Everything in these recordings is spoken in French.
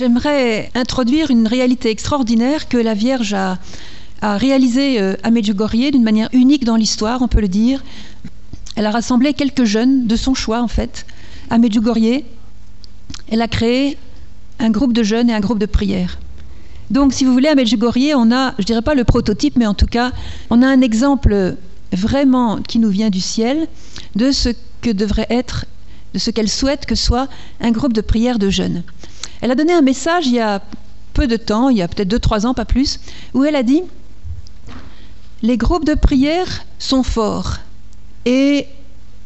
J'aimerais introduire une réalité extraordinaire que la Vierge a, réalisée euh, à Medjugorje d'une manière unique dans l'histoire, on peut le dire. Elle a rassemblé quelques jeunes de son choix, en fait, à Medjugorje. Elle a créé un groupe de jeunes et un groupe de prière. Donc, si vous voulez, à Medjugorje, on a, je dirais pas le prototype, mais en tout cas, on a un exemple vraiment qui nous vient du ciel de ce que devrait être, de ce qu'elle souhaite que soit un groupe de prière de jeunes. Elle a donné un message il y a peu de temps, il y a peut-être 2-3 ans, pas plus, où elle a dit Les groupes de prière sont forts et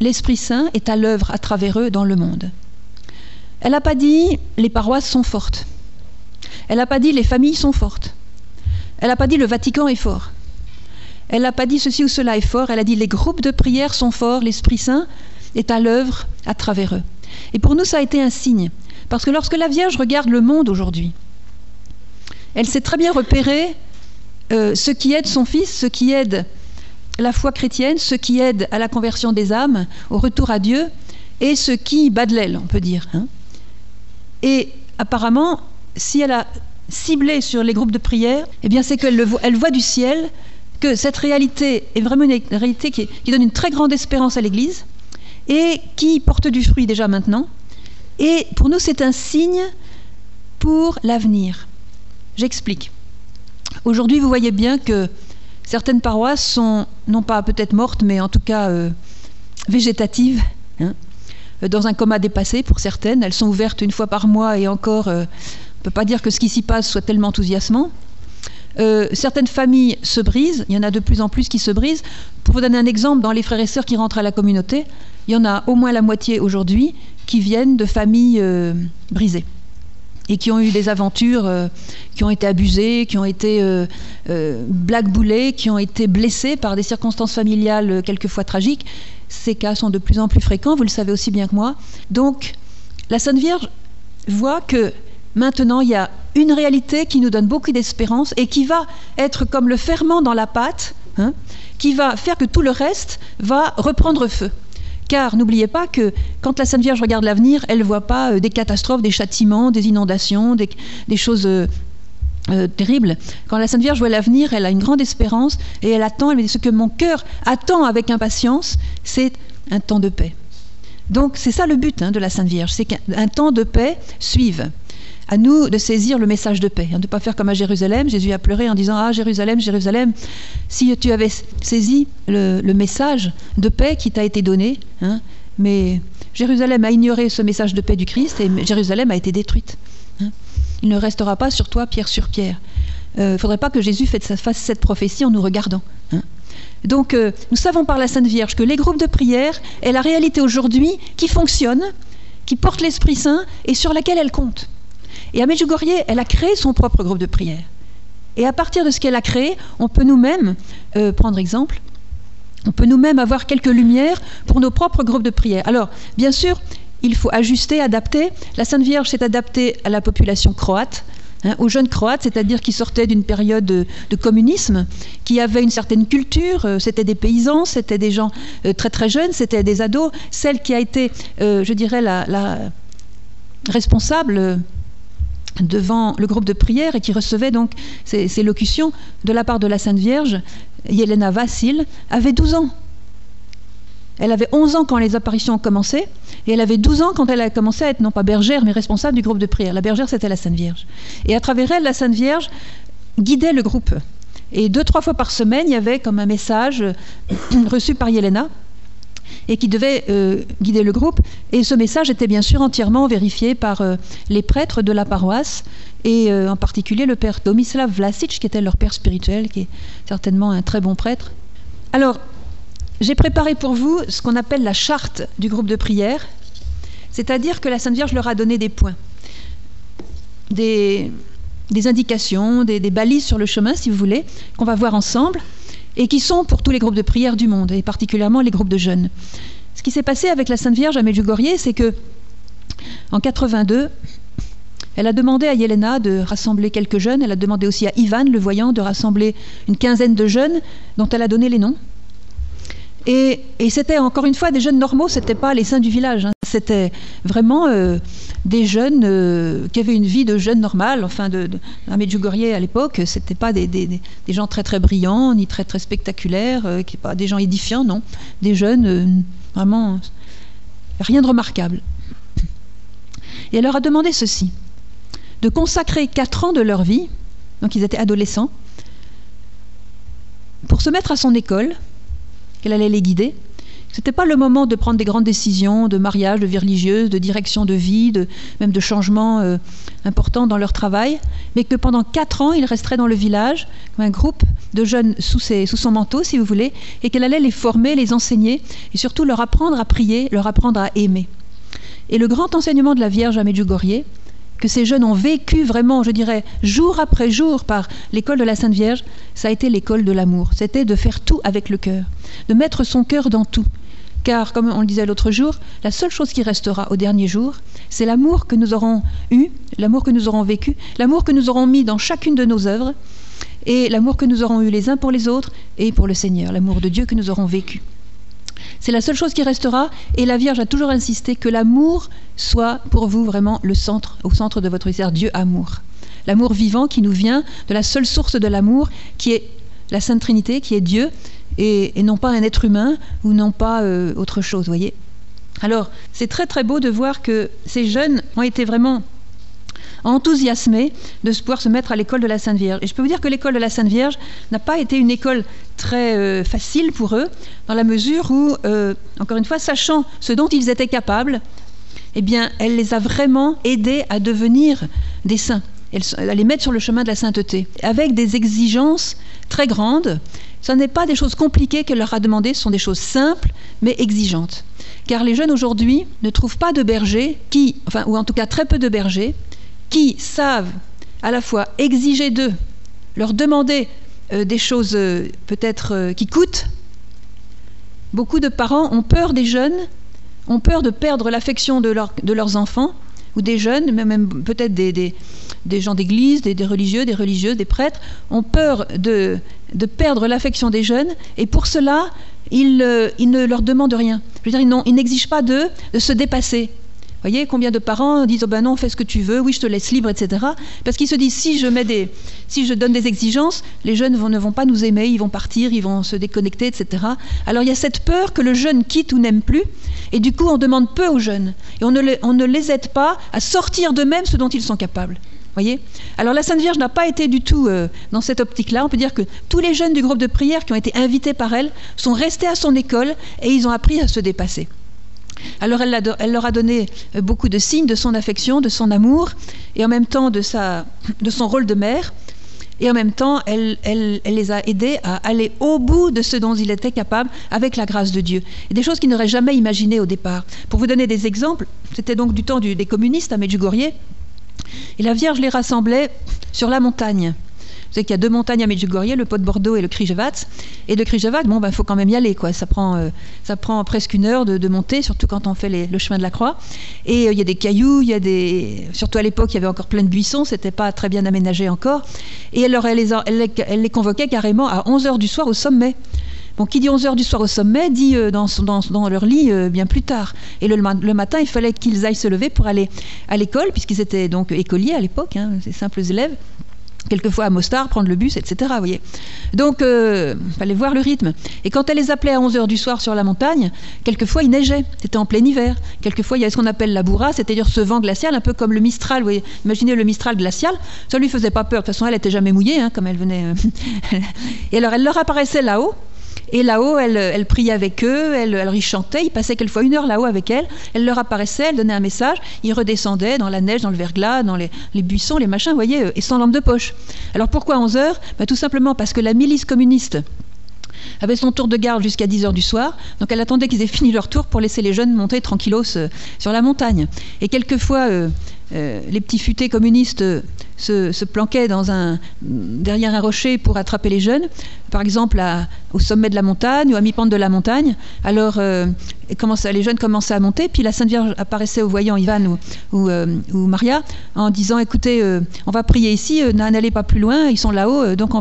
l'Esprit Saint est à l'œuvre à travers eux dans le monde. Elle n'a pas dit Les paroisses sont fortes. Elle n'a pas dit Les familles sont fortes. Elle n'a pas dit Le Vatican est fort. Elle n'a pas dit ceci ou cela est fort. Elle a dit Les groupes de prière sont forts, l'Esprit Saint est à l'œuvre à travers eux. Et pour nous, ça a été un signe. Parce que lorsque la Vierge regarde le monde aujourd'hui, elle sait très bien repérer euh, ce qui aide son fils, ce qui aide la foi chrétienne, ce qui aide à la conversion des âmes, au retour à Dieu, et ce qui bat de l'aile, on peut dire. Hein. Et apparemment, si elle a ciblé sur les groupes de prière, eh bien c'est qu'elle elle voit du ciel que cette réalité est vraiment une réalité qui donne une très grande espérance à l'Église et qui porte du fruit déjà maintenant, et pour nous, c'est un signe pour l'avenir. J'explique. Aujourd'hui, vous voyez bien que certaines paroisses sont, non pas peut-être mortes, mais en tout cas euh, végétatives, hein, dans un coma dépassé pour certaines. Elles sont ouvertes une fois par mois et encore, euh, on ne peut pas dire que ce qui s'y passe soit tellement enthousiasmant. Euh, certaines familles se brisent, il y en a de plus en plus qui se brisent. Pour vous donner un exemple, dans les frères et sœurs qui rentrent à la communauté, il y en a au moins la moitié aujourd'hui qui viennent de familles euh, brisées et qui ont eu des aventures, euh, qui ont été abusées, qui ont été blackboulées, qui ont été blessées par des circonstances familiales quelquefois tragiques. Ces cas sont de plus en plus fréquents, vous le savez aussi bien que moi. Donc, la Sainte Vierge voit que Maintenant, il y a une réalité qui nous donne beaucoup d'espérance et qui va être comme le ferment dans la pâte, hein, qui va faire que tout le reste va reprendre feu. Car n'oubliez pas que quand la Sainte Vierge regarde l'avenir, elle ne voit pas euh, des catastrophes, des châtiments, des inondations, des, choses euh, euh, terribles. Quand la Sainte Vierge voit l'avenir, elle a une grande espérance et elle attend, elle ce que mon cœur attend avec impatience, c'est un temps de paix. Donc c'est ça le but hein, de la Sainte Vierge, c'est qu'un temps de paix suive à nous de saisir le message de paix, hein, de ne pas faire comme à Jérusalem. Jésus a pleuré en disant Ah, Jérusalem, Jérusalem, si tu avais saisi le, message de paix qui t'a été donné, hein, mais Jérusalem a ignoré ce message de paix du Christ et Jérusalem a été détruite. Hein. Il ne restera pas sur toi pierre sur pierre. Il euh, ne faudrait pas que Jésus fasse cette prophétie en nous regardant. Donc, euh, nous savons par la Sainte Vierge que les groupes de prière est la réalité aujourd'hui qui fonctionne, qui porte l'Esprit Saint et sur laquelle elle compte. Et à Medjugorje, elle a créé son propre groupe de prière. Et à partir de ce qu'elle a créé, on peut nous-mêmes euh, prendre exemple. On peut nous-mêmes avoir quelques lumières pour nos propres groupes de prière. Alors, bien sûr, il faut ajuster, adapter. La Sainte Vierge s'est adaptée à la population croate, hein, aux jeunes croates, c'est-à-dire qui sortaient d'une période de, communisme, qui avaient une certaine culture. Euh, c'était des paysans, c'était des gens euh, très très jeunes, c'était des ados. Celle qui a été, je dirais, la, la responsable devant le groupe de prière et qui recevait donc ces, locutions de la part de la Sainte Vierge, Yelena Vassil, avait 12 ans. Elle avait 11 ans quand les apparitions ont commencé, et elle avait 12 ans quand elle a commencé à être non pas bergère, mais responsable du groupe de prière. La bergère, c'était la Sainte Vierge. Et à travers elle, la Sainte Vierge guidait le groupe. Et deux, trois fois par semaine, il y avait comme un message reçu par Yelena, et qui devait euh, guider le groupe. Et ce message était bien sûr entièrement vérifié par euh, les prêtres de la paroisse, et euh, en particulier le père Domislav Vlasic, qui était leur père spirituel, qui est certainement un très bon prêtre. Alors, j'ai préparé pour vous ce qu'on appelle la charte du groupe de prière, c'est-à-dire que la Sainte Vierge leur a donné des points, des, indications, des balises sur le chemin, si vous voulez, qu'on va voir ensemble et qui sont pour tous les groupes de prière du monde, et particulièrement les groupes de jeunes. Ce qui s'est passé avec la Sainte Vierge à Medjugorje, c'est que en 82, elle a demandé à Yelena de rassembler quelques jeunes. Elle a demandé aussi à Ivan, le voyant, de rassembler une quinzaine de jeunes dont elle a donné les noms. Et, c'était encore une fois des jeunes normaux, c'était pas les saints du village. Hein. C'était vraiment des jeunes qui avaient une vie de jeunes normale. Enfin, de, de à Medjugorje à l'époque, c'était pas des, gens très très brillants ni très très spectaculaires, qui pas des gens édifiants, non, des jeunes vraiment rien de remarquable. Et elle leur a demandé ceci de consacrer quatre ans de leur vie, donc ils étaient adolescents, pour se mettre à son école, qu'elle allait les guider. Ce n'était pas le moment de prendre des grandes décisions de mariage, de vie religieuse, de direction de vie, de, même de changements euh, importants dans leur travail, mais que pendant quatre ans, ils resteraient dans le village, un groupe de jeunes sous, sous son manteau, si vous voulez, et qu'elle allait les former, les enseigner, et surtout leur apprendre à prier, leur apprendre à aimer. Et le grand enseignement de la Vierge à Medjugorje, que ces jeunes ont vécu vraiment, je dirais, jour après jour par l'école de la Sainte Vierge, ça a été l'école de l'amour. C'était de faire tout avec le cœur, de mettre son cœur dans tout. Car, comme on le disait l'autre jour, la seule chose qui restera au dernier jour, c'est l'amour que nous aurons eu, l'amour que nous aurons vécu, l'amour que nous aurons mis dans chacune de nos œuvres, et l'amour que nous aurons eu les uns pour les autres et pour le Seigneur, l'amour de Dieu que nous aurons vécu. C'est la seule chose qui restera, et la Vierge a toujours insisté que l'amour soit pour vous vraiment le centre, au centre de votre mystère, Dieu amour. L'amour vivant qui nous vient de la seule source de l'amour, qui est la Sainte Trinité, qui est Dieu, et, non pas un être humain ou non pas euh, autre chose, voyez. Alors, c'est très très beau de voir que ces jeunes ont été vraiment enthousiasmés de pouvoir se mettre à l'école de la Sainte Vierge. Et je peux vous dire que l'école de la Sainte Vierge n'a pas été une école très euh, facile pour eux, dans la mesure où, euh, encore une fois, sachant ce dont ils étaient capables, eh bien, elle les a vraiment aidés à devenir des saints, à les mettre sur le chemin de la sainteté, avec des exigences très grandes ce n'est pas des choses compliquées qu'elle leur a demandées, ce sont des choses simples mais exigeantes. Car les jeunes aujourd'hui ne trouvent pas de bergers qui, ou en tout cas très peu de bergers, qui savent à la fois exiger d'eux, leur demander euh, des choses euh, peut-être euh, qui coûtent. Beaucoup de parents ont peur des jeunes, ont peur de perdre l'affection de leurs enfants ou des jeunes, même peut-être des, gens d'église, des, religieux, des religieuses, des prêtres, ont peur de, perdre l'affection des jeunes, et pour cela, ils, euh, ne leur demandent rien. Je veux dire, ils n'exigent pas d'eux de se dépasser. Vous voyez combien de parents disent oh ben non fais ce que tu veux oui je te laisse libre etc parce qu'ils se disent si je mets des si je donne des exigences les jeunes ne vont pas nous aimer ils vont partir ils vont se déconnecter etc alors il y a cette peur que le jeune quitte ou n'aime plus et du coup on demande peu aux jeunes et on ne les, aide pas à sortir d'eux-mêmes ce dont ils sont capables Voyez? Alors la Sainte Vierge n'a pas été du tout euh, dans cette optique-là. On peut dire que tous les jeunes du groupe de prière qui ont été invités par elle sont restés à son école et ils ont appris à se dépasser. Alors elle, leur a donné euh, beaucoup de signes de son affection, de son amour, et en même temps de, son rôle de mère. Et en même temps, elle, les a aidés à aller au bout de ce dont ils étaient capables avec la grâce de Dieu. Et des choses qu'ils n'auraient jamais imaginées au départ. Pour vous donner des exemples, c'était donc du temps des communistes à Medjugorje. Et la Vierge les rassemblait sur la montagne savez qu'il y a deux montagnes à Medjugorje, le Pot de Bordeaux et le Krijevac. Et de Krijevac, bon, il ben, faut quand même y aller, quoi. Ça prend, euh, ça prend presque une heure de, monter, surtout quand on fait le chemin de la Croix. Et euh, il y a des cailloux, il y a des, surtout à l'époque, il y avait encore plein de buissons, c'était pas très bien aménagé encore. Et elle les, elle, les convoquait carrément à 11 h du soir au sommet. Bon, qui dit 11 h du soir au sommet dit euh, dans, dans, leur lit bien plus tard. Et le, le matin, il fallait qu'ils aillent se lever pour aller à l'école, puisqu'ils étaient donc écoliers à l'époque, hein, ces simples élèves quelquefois à Mostar, prendre le bus, etc. Voyez. Donc, il euh, fallait voir le rythme. Et quand elle les appelait à 11h du soir sur la montagne, quelquefois il neigeait, c'était en plein hiver. Quelquefois il y avait ce qu'on appelle la bourra, c'est-à-dire ce vent glacial, un peu comme le Mistral. Vous voyez. Imaginez le Mistral glacial, ça lui faisait pas peur. De toute façon, elle n'était jamais mouillée, hein, comme elle venait. Euh. Et alors, elle leur apparaissait là-haut, et là-haut, elle, priait avec eux, elle, elle chantait. Il passait quelquefois une heure là-haut avec elle. Elle leur apparaissait, elle donnait un message. Ils redescendaient dans la neige, dans le verglas, dans les, buissons, les machins, vous voyez, et sans lampe de poche. Alors pourquoi 11 heures? Ben, Tout simplement parce que la milice communiste avait son tour de garde jusqu'à 10 heures du soir. Donc elle attendait qu'ils aient fini leur tour pour laisser les jeunes monter tranquillos euh, sur la montagne. Et quelquefois, euh, euh, les petits futés communistes se, planquaient dans un, derrière un rocher pour attraper les jeunes, par exemple au sommet de la montagne ou à mi-pente de la montagne. Alors euh, les jeunes commençaient à monter, puis la Sainte Vierge apparaissait au voyant Ivan ou, euh, Maria en disant écoutez, on va prier ici, n'allez pas plus loin, ils sont là-haut, donc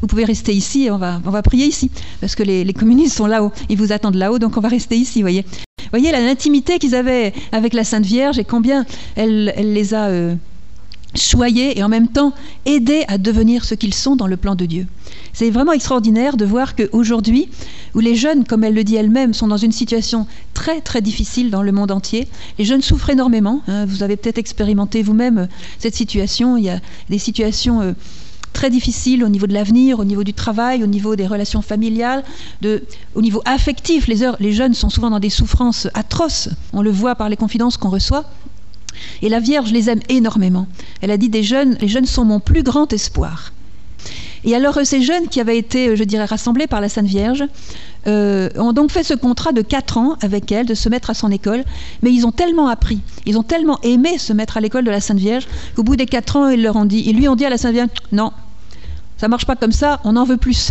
vous pouvez rester ici, on va, on va prier ici, parce que les, communistes sont là-haut, ils vous attendent là-haut, donc on va rester ici, voyez. voyez l'intimité qu'ils avaient avec la Sainte Vierge et combien elle, les a euh, choyés et en même temps aidés à devenir ce qu'ils sont dans le plan de Dieu. C'est vraiment extraordinaire de voir qu'aujourd'hui, où les jeunes, comme elle le dit elle-même, sont dans une situation très très difficile dans le monde entier, les jeunes souffrent énormément. Hein. vous avez peut-être expérimenté vous-même euh, cette situation. Il y a des situations... Euh, très difficiles au niveau de l'avenir, au niveau du travail, au niveau des relations familiales, au niveau affectif. Les jeunes sont souvent dans des souffrances atroces. On le voit par les confidences qu'on reçoit. Et la Vierge les aime énormément. Elle a dit des jeunes, les jeunes sont mon plus grand espoir. Et alors ces jeunes qui avaient été, je dirais, rassemblés par la Sainte Vierge, euh, ont donc fait ce contrat de 4 ans avec elle, de se mettre à son école, mais ils ont tellement appris, ils ont tellement aimé se mettre à l'école de la Sainte Vierge, qu'au bout des 4 ans, ils leur ont dit, ils lui ont dit à la Sainte Vierge, non, ça marche pas comme ça, on en veut plus.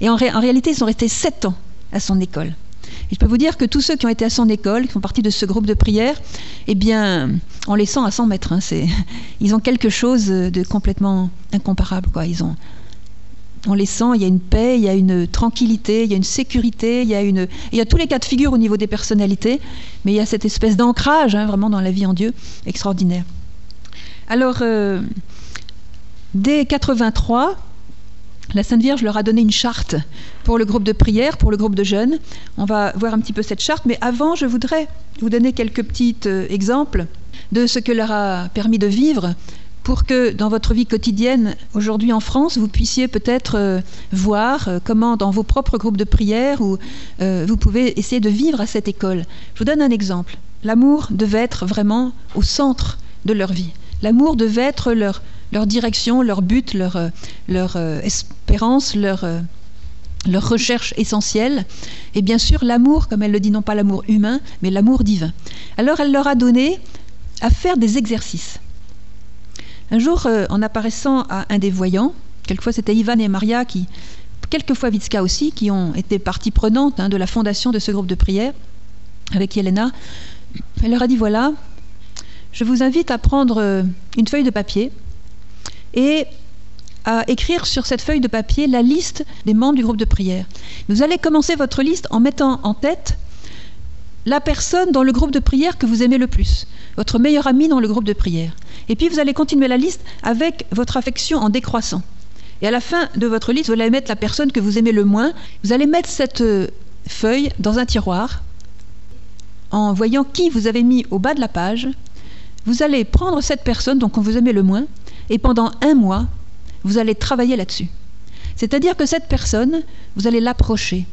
Et en, en réalité, ils sont restés 7 ans à son école je peux vous dire que tous ceux qui ont été à son école, qui font partie de ce groupe de prière, eh bien, on les sent à 100 mètres. Hein, ils ont quelque chose de complètement incomparable. Ils ont, on les sent, il y a une paix, il y a une tranquillité, il y a une sécurité, il y a, une, il y a tous les cas de figure au niveau des personnalités, mais il y a cette espèce d'ancrage hein, vraiment dans la vie en Dieu extraordinaire. Alors, euh, dès 83, la Sainte Vierge leur a donné une charte pour le groupe de prière, pour le groupe de jeunes. On va voir un petit peu cette charte, mais avant, je voudrais vous donner quelques petits euh, exemples de ce que leur a permis de vivre pour que dans votre vie quotidienne, aujourd'hui en France, vous puissiez peut-être euh, voir euh, comment dans vos propres groupes de prière, ou, vous pouvez essayer de vivre à cette école. Je vous donne un exemple. L'amour devait être vraiment au centre de leur vie. L'amour devait être leur, leur direction, leur but, leur, euh, leur euh, espérance, leur, euh, leur recherche essentielle. Et bien sûr, l'amour, comme elle le dit, non pas l'amour humain, mais l'amour divin. Alors elle leur a donné à faire des exercices. Un jour, en apparaissant à un des voyants, quelquefois c'était Ivan et Maria qui, quelquefois Vitska aussi, qui ont été partie prenante hein, de la fondation de ce groupe de prière avec Yelena, elle leur a dit voilà, je vous invite à prendre une feuille de papier et à écrire sur cette feuille de papier la liste des membres du groupe de prière. Vous allez commencer votre liste en mettant en tête la personne dans le groupe de prière que vous aimez le plus, votre meilleur ami dans le groupe de prière. Et puis vous allez continuer la liste avec votre affection en décroissant. Et à la fin de votre liste, vous allez mettre la personne que vous aimez le moins. Vous allez mettre cette euh, feuille dans un tiroir en voyant qui vous avez mis au bas de la page. Vous allez prendre cette personne, dont vous aimez le moins, et pendant un mois, vous allez travailler là-dessus. C'est-à-dire que cette personne, vous allez l'approcher.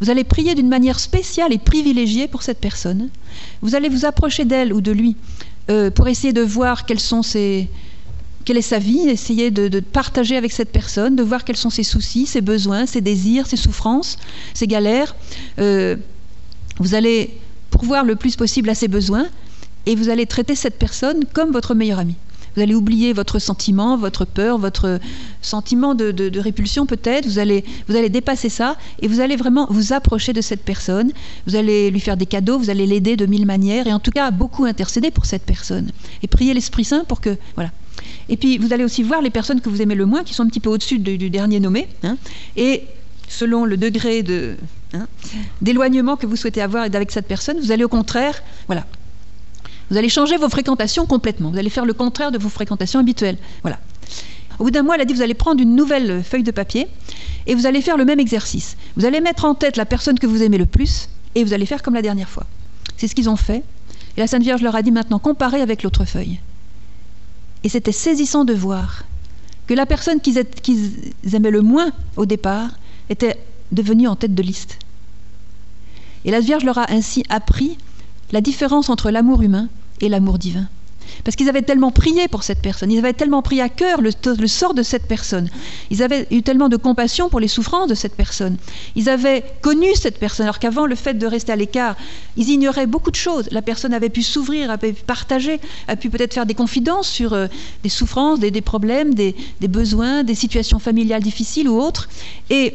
Vous allez prier d'une manière spéciale et privilégiée pour cette personne. Vous allez vous approcher d'elle ou de lui euh, pour essayer de voir sont ses, quelle est sa vie, essayer de, partager avec cette personne, de voir quels sont ses soucis, ses besoins, ses désirs, ses souffrances, ses galères. Euh, vous allez pourvoir le plus possible à ses besoins et vous allez traiter cette personne comme votre meilleur ami. Vous allez oublier votre sentiment, votre peur, votre sentiment de, répulsion peut-être. Vous allez, vous allez dépasser ça et vous allez vraiment vous approcher de cette personne. Vous allez lui faire des cadeaux, vous allez l'aider de mille manières et en tout cas beaucoup intercéder pour cette personne et prier l'Esprit Saint pour que voilà. Et puis vous allez aussi voir les personnes que vous aimez le moins, qui sont un petit peu au-dessus du, dernier nommé, hein, et selon le degré de hein, d'éloignement que vous souhaitez avoir avec cette personne, vous allez au contraire, voilà, vous allez changer vos fréquentations complètement. Vous allez faire le contraire de vos fréquentations habituelles. Voilà. Au bout d'un mois, elle a dit vous allez prendre une nouvelle feuille de papier et vous allez faire le même exercice. Vous allez mettre en tête la personne que vous aimez le plus et vous allez faire comme la dernière fois. C'est ce qu'ils ont fait. Et la Sainte Vierge leur a dit maintenant comparez avec l'autre feuille. Et c'était saisissant de voir que la personne qu'ils aimaient le moins au départ était devenue en tête de liste. Et la Vierge leur a ainsi appris la différence entre l'amour humain et l'amour divin. Parce qu'ils avaient tellement prié pour cette personne, ils avaient tellement pris à cœur le, sort de cette personne, ils avaient eu tellement de compassion pour les souffrances de cette personne, ils avaient connu cette personne, alors qu'avant le fait de rester à l'écart, ils ignoraient beaucoup de choses. La personne avait pu s'ouvrir, avait pu partager, a pu peut-être faire des confidences sur euh, des souffrances, des, problèmes, des, des besoins, des situations familiales difficiles ou autres. Et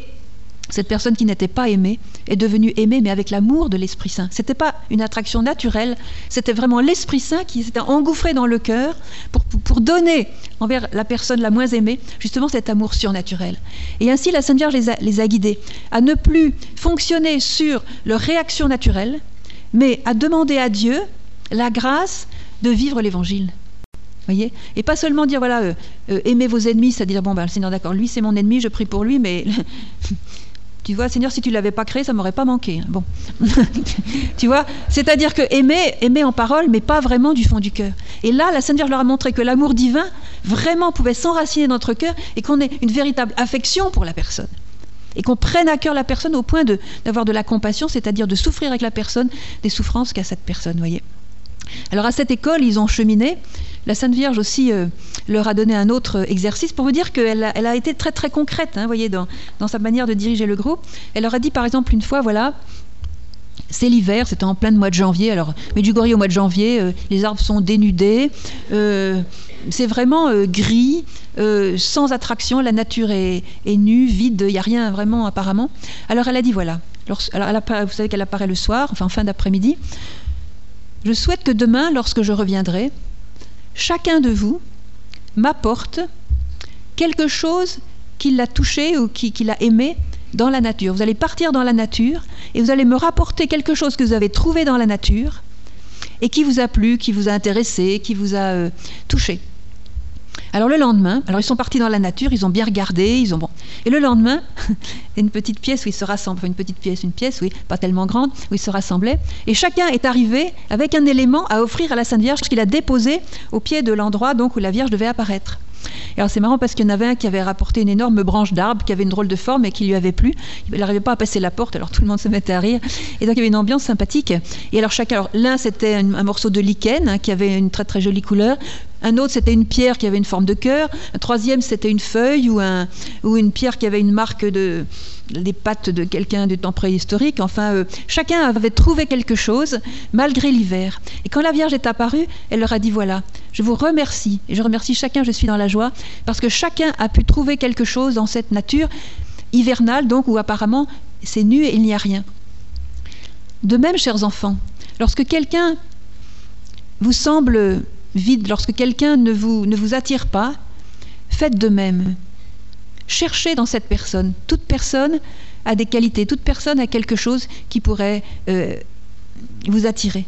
cette personne qui n'était pas aimée est devenue aimée, mais avec l'amour de l'Esprit Saint. Ce n'était pas une attraction naturelle, c'était vraiment l'Esprit Saint qui s'était engouffré dans le cœur pour, donner envers la personne la moins aimée justement cet amour surnaturel. Et ainsi, la Sainte Vierge les a, les a guidés à ne plus fonctionner sur leur réaction naturelle, mais à demander à Dieu la grâce de vivre l'évangile. Voyez? Et pas seulement dire, voilà, euh, euh, aimez vos ennemis, c'est-à-dire, bon, ben, Seigneur, d'accord, lui c'est mon ennemi, je prie pour lui, mais tu vois, Seigneur, si tu l'avais pas créé, ça m'aurait pas manqué. Bon, tu vois, c'est-à-dire que aimer, aimer en parole, mais pas vraiment du fond du cœur. Et là, la Sainte leur a montré que l'amour divin vraiment pouvait s'enraciner dans notre cœur et qu'on ait une véritable affection pour la personne et qu'on prenne à cœur la personne au point d'avoir de, la compassion, c'est-à-dire de souffrir avec la personne des souffrances qu'a cette personne, voyez. Alors à cette école, ils ont cheminé. La Sainte Vierge aussi euh, leur a donné un autre exercice pour vous dire qu'elle a, été très très concrète, hein, voyez, dans, sa manière de diriger le groupe. Elle leur a dit par exemple une fois, voilà, c'est l'hiver, c'était en plein mois de janvier. Alors, Medjugorje au mois de janvier, euh, les arbres sont dénudés, euh, c'est vraiment gris, sans attraction, la nature est, nue, vide, il n'y a rien vraiment apparemment. Alors elle a dit voilà, alors, elle vous savez qu'elle apparaît le soir, enfin en fin d'après-midi. Je souhaite que demain, lorsque je reviendrai, chacun de vous m'apporte quelque chose qui l'a touché ou qui, l'a aimé dans la nature. Vous allez partir dans la nature et vous allez me rapporter quelque chose que vous avez trouvé dans la nature et qui vous a plu, qui vous a intéressé, qui vous a euh, touché. Alors le lendemain, alors ils sont partis dans la nature, ils ont bien regardé, ils ont bon. Et le lendemain, une petite pièce où ils se rassemblent, une petite pièce, une pièce, oui, pas tellement grande, où ils se rassemblaient. Et chacun est arrivé avec un élément à offrir à la Sainte Vierge qu'il a déposé au pied de l'endroit donc où la Vierge devait apparaître. Alors c'est marrant parce qu'il y en avait un qui avait rapporté une énorme branche d'arbre qui avait une drôle de forme et qui lui avait plu. Il n'arrivait pas à passer la porte, alors tout le monde se mettait à rire. Et donc il y avait une ambiance sympathique. Et alors chacun, l'un c'était un, morceau de lichen hein, qui avait une très très jolie couleur. Un autre, c'était une pierre qui avait une forme de cœur. Un troisième, c'était une feuille ou une pierre qui avait une marque de des pattes de quelqu'un du temps préhistorique. Enfin, euh, chacun avait trouvé quelque chose malgré l'hiver. Et quand la Vierge est apparue, elle leur a dit voilà, je vous remercie et je remercie chacun. Je suis dans la joie parce que chacun a pu trouver quelque chose dans cette nature hivernale, donc où apparemment c'est nu et il n'y a rien. De même, chers enfants, lorsque quelqu'un vous semble vide, lorsque quelqu'un ne vous attire pas, faites de même. Cherchez dans cette personne. Toute personne a des qualités, toute personne a quelque chose qui pourrait euh, vous attirer.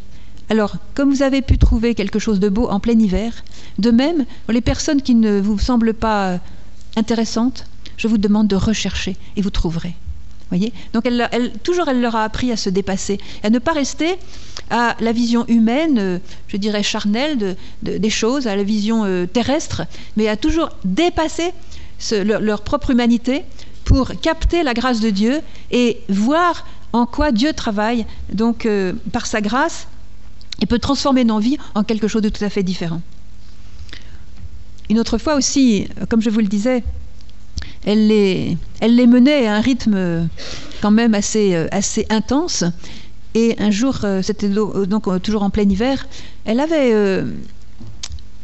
Alors, comme vous avez pu trouver quelque chose de beau en plein hiver, de même, les personnes qui ne vous semblent pas intéressantes, je vous demande de rechercher et vous trouverez. Voyez? Donc, elle, toujours, elle leur a appris à se dépasser, à ne pas rester à la vision humaine, euh, je dirais charnelle des choses, à la vision euh, terrestre, mais à toujours dépasser leur, propre humanité pour capter la grâce de Dieu et voir en quoi Dieu travaille donc euh, par sa grâce et peut transformer nos vies en quelque chose de tout à fait différent. Une autre fois aussi, comme je vous le disais, elle les, elle les menait à un rythme quand même assez, assez intense et un jour, euh, c'était donc euh, toujours en plein hiver, elle avait euh,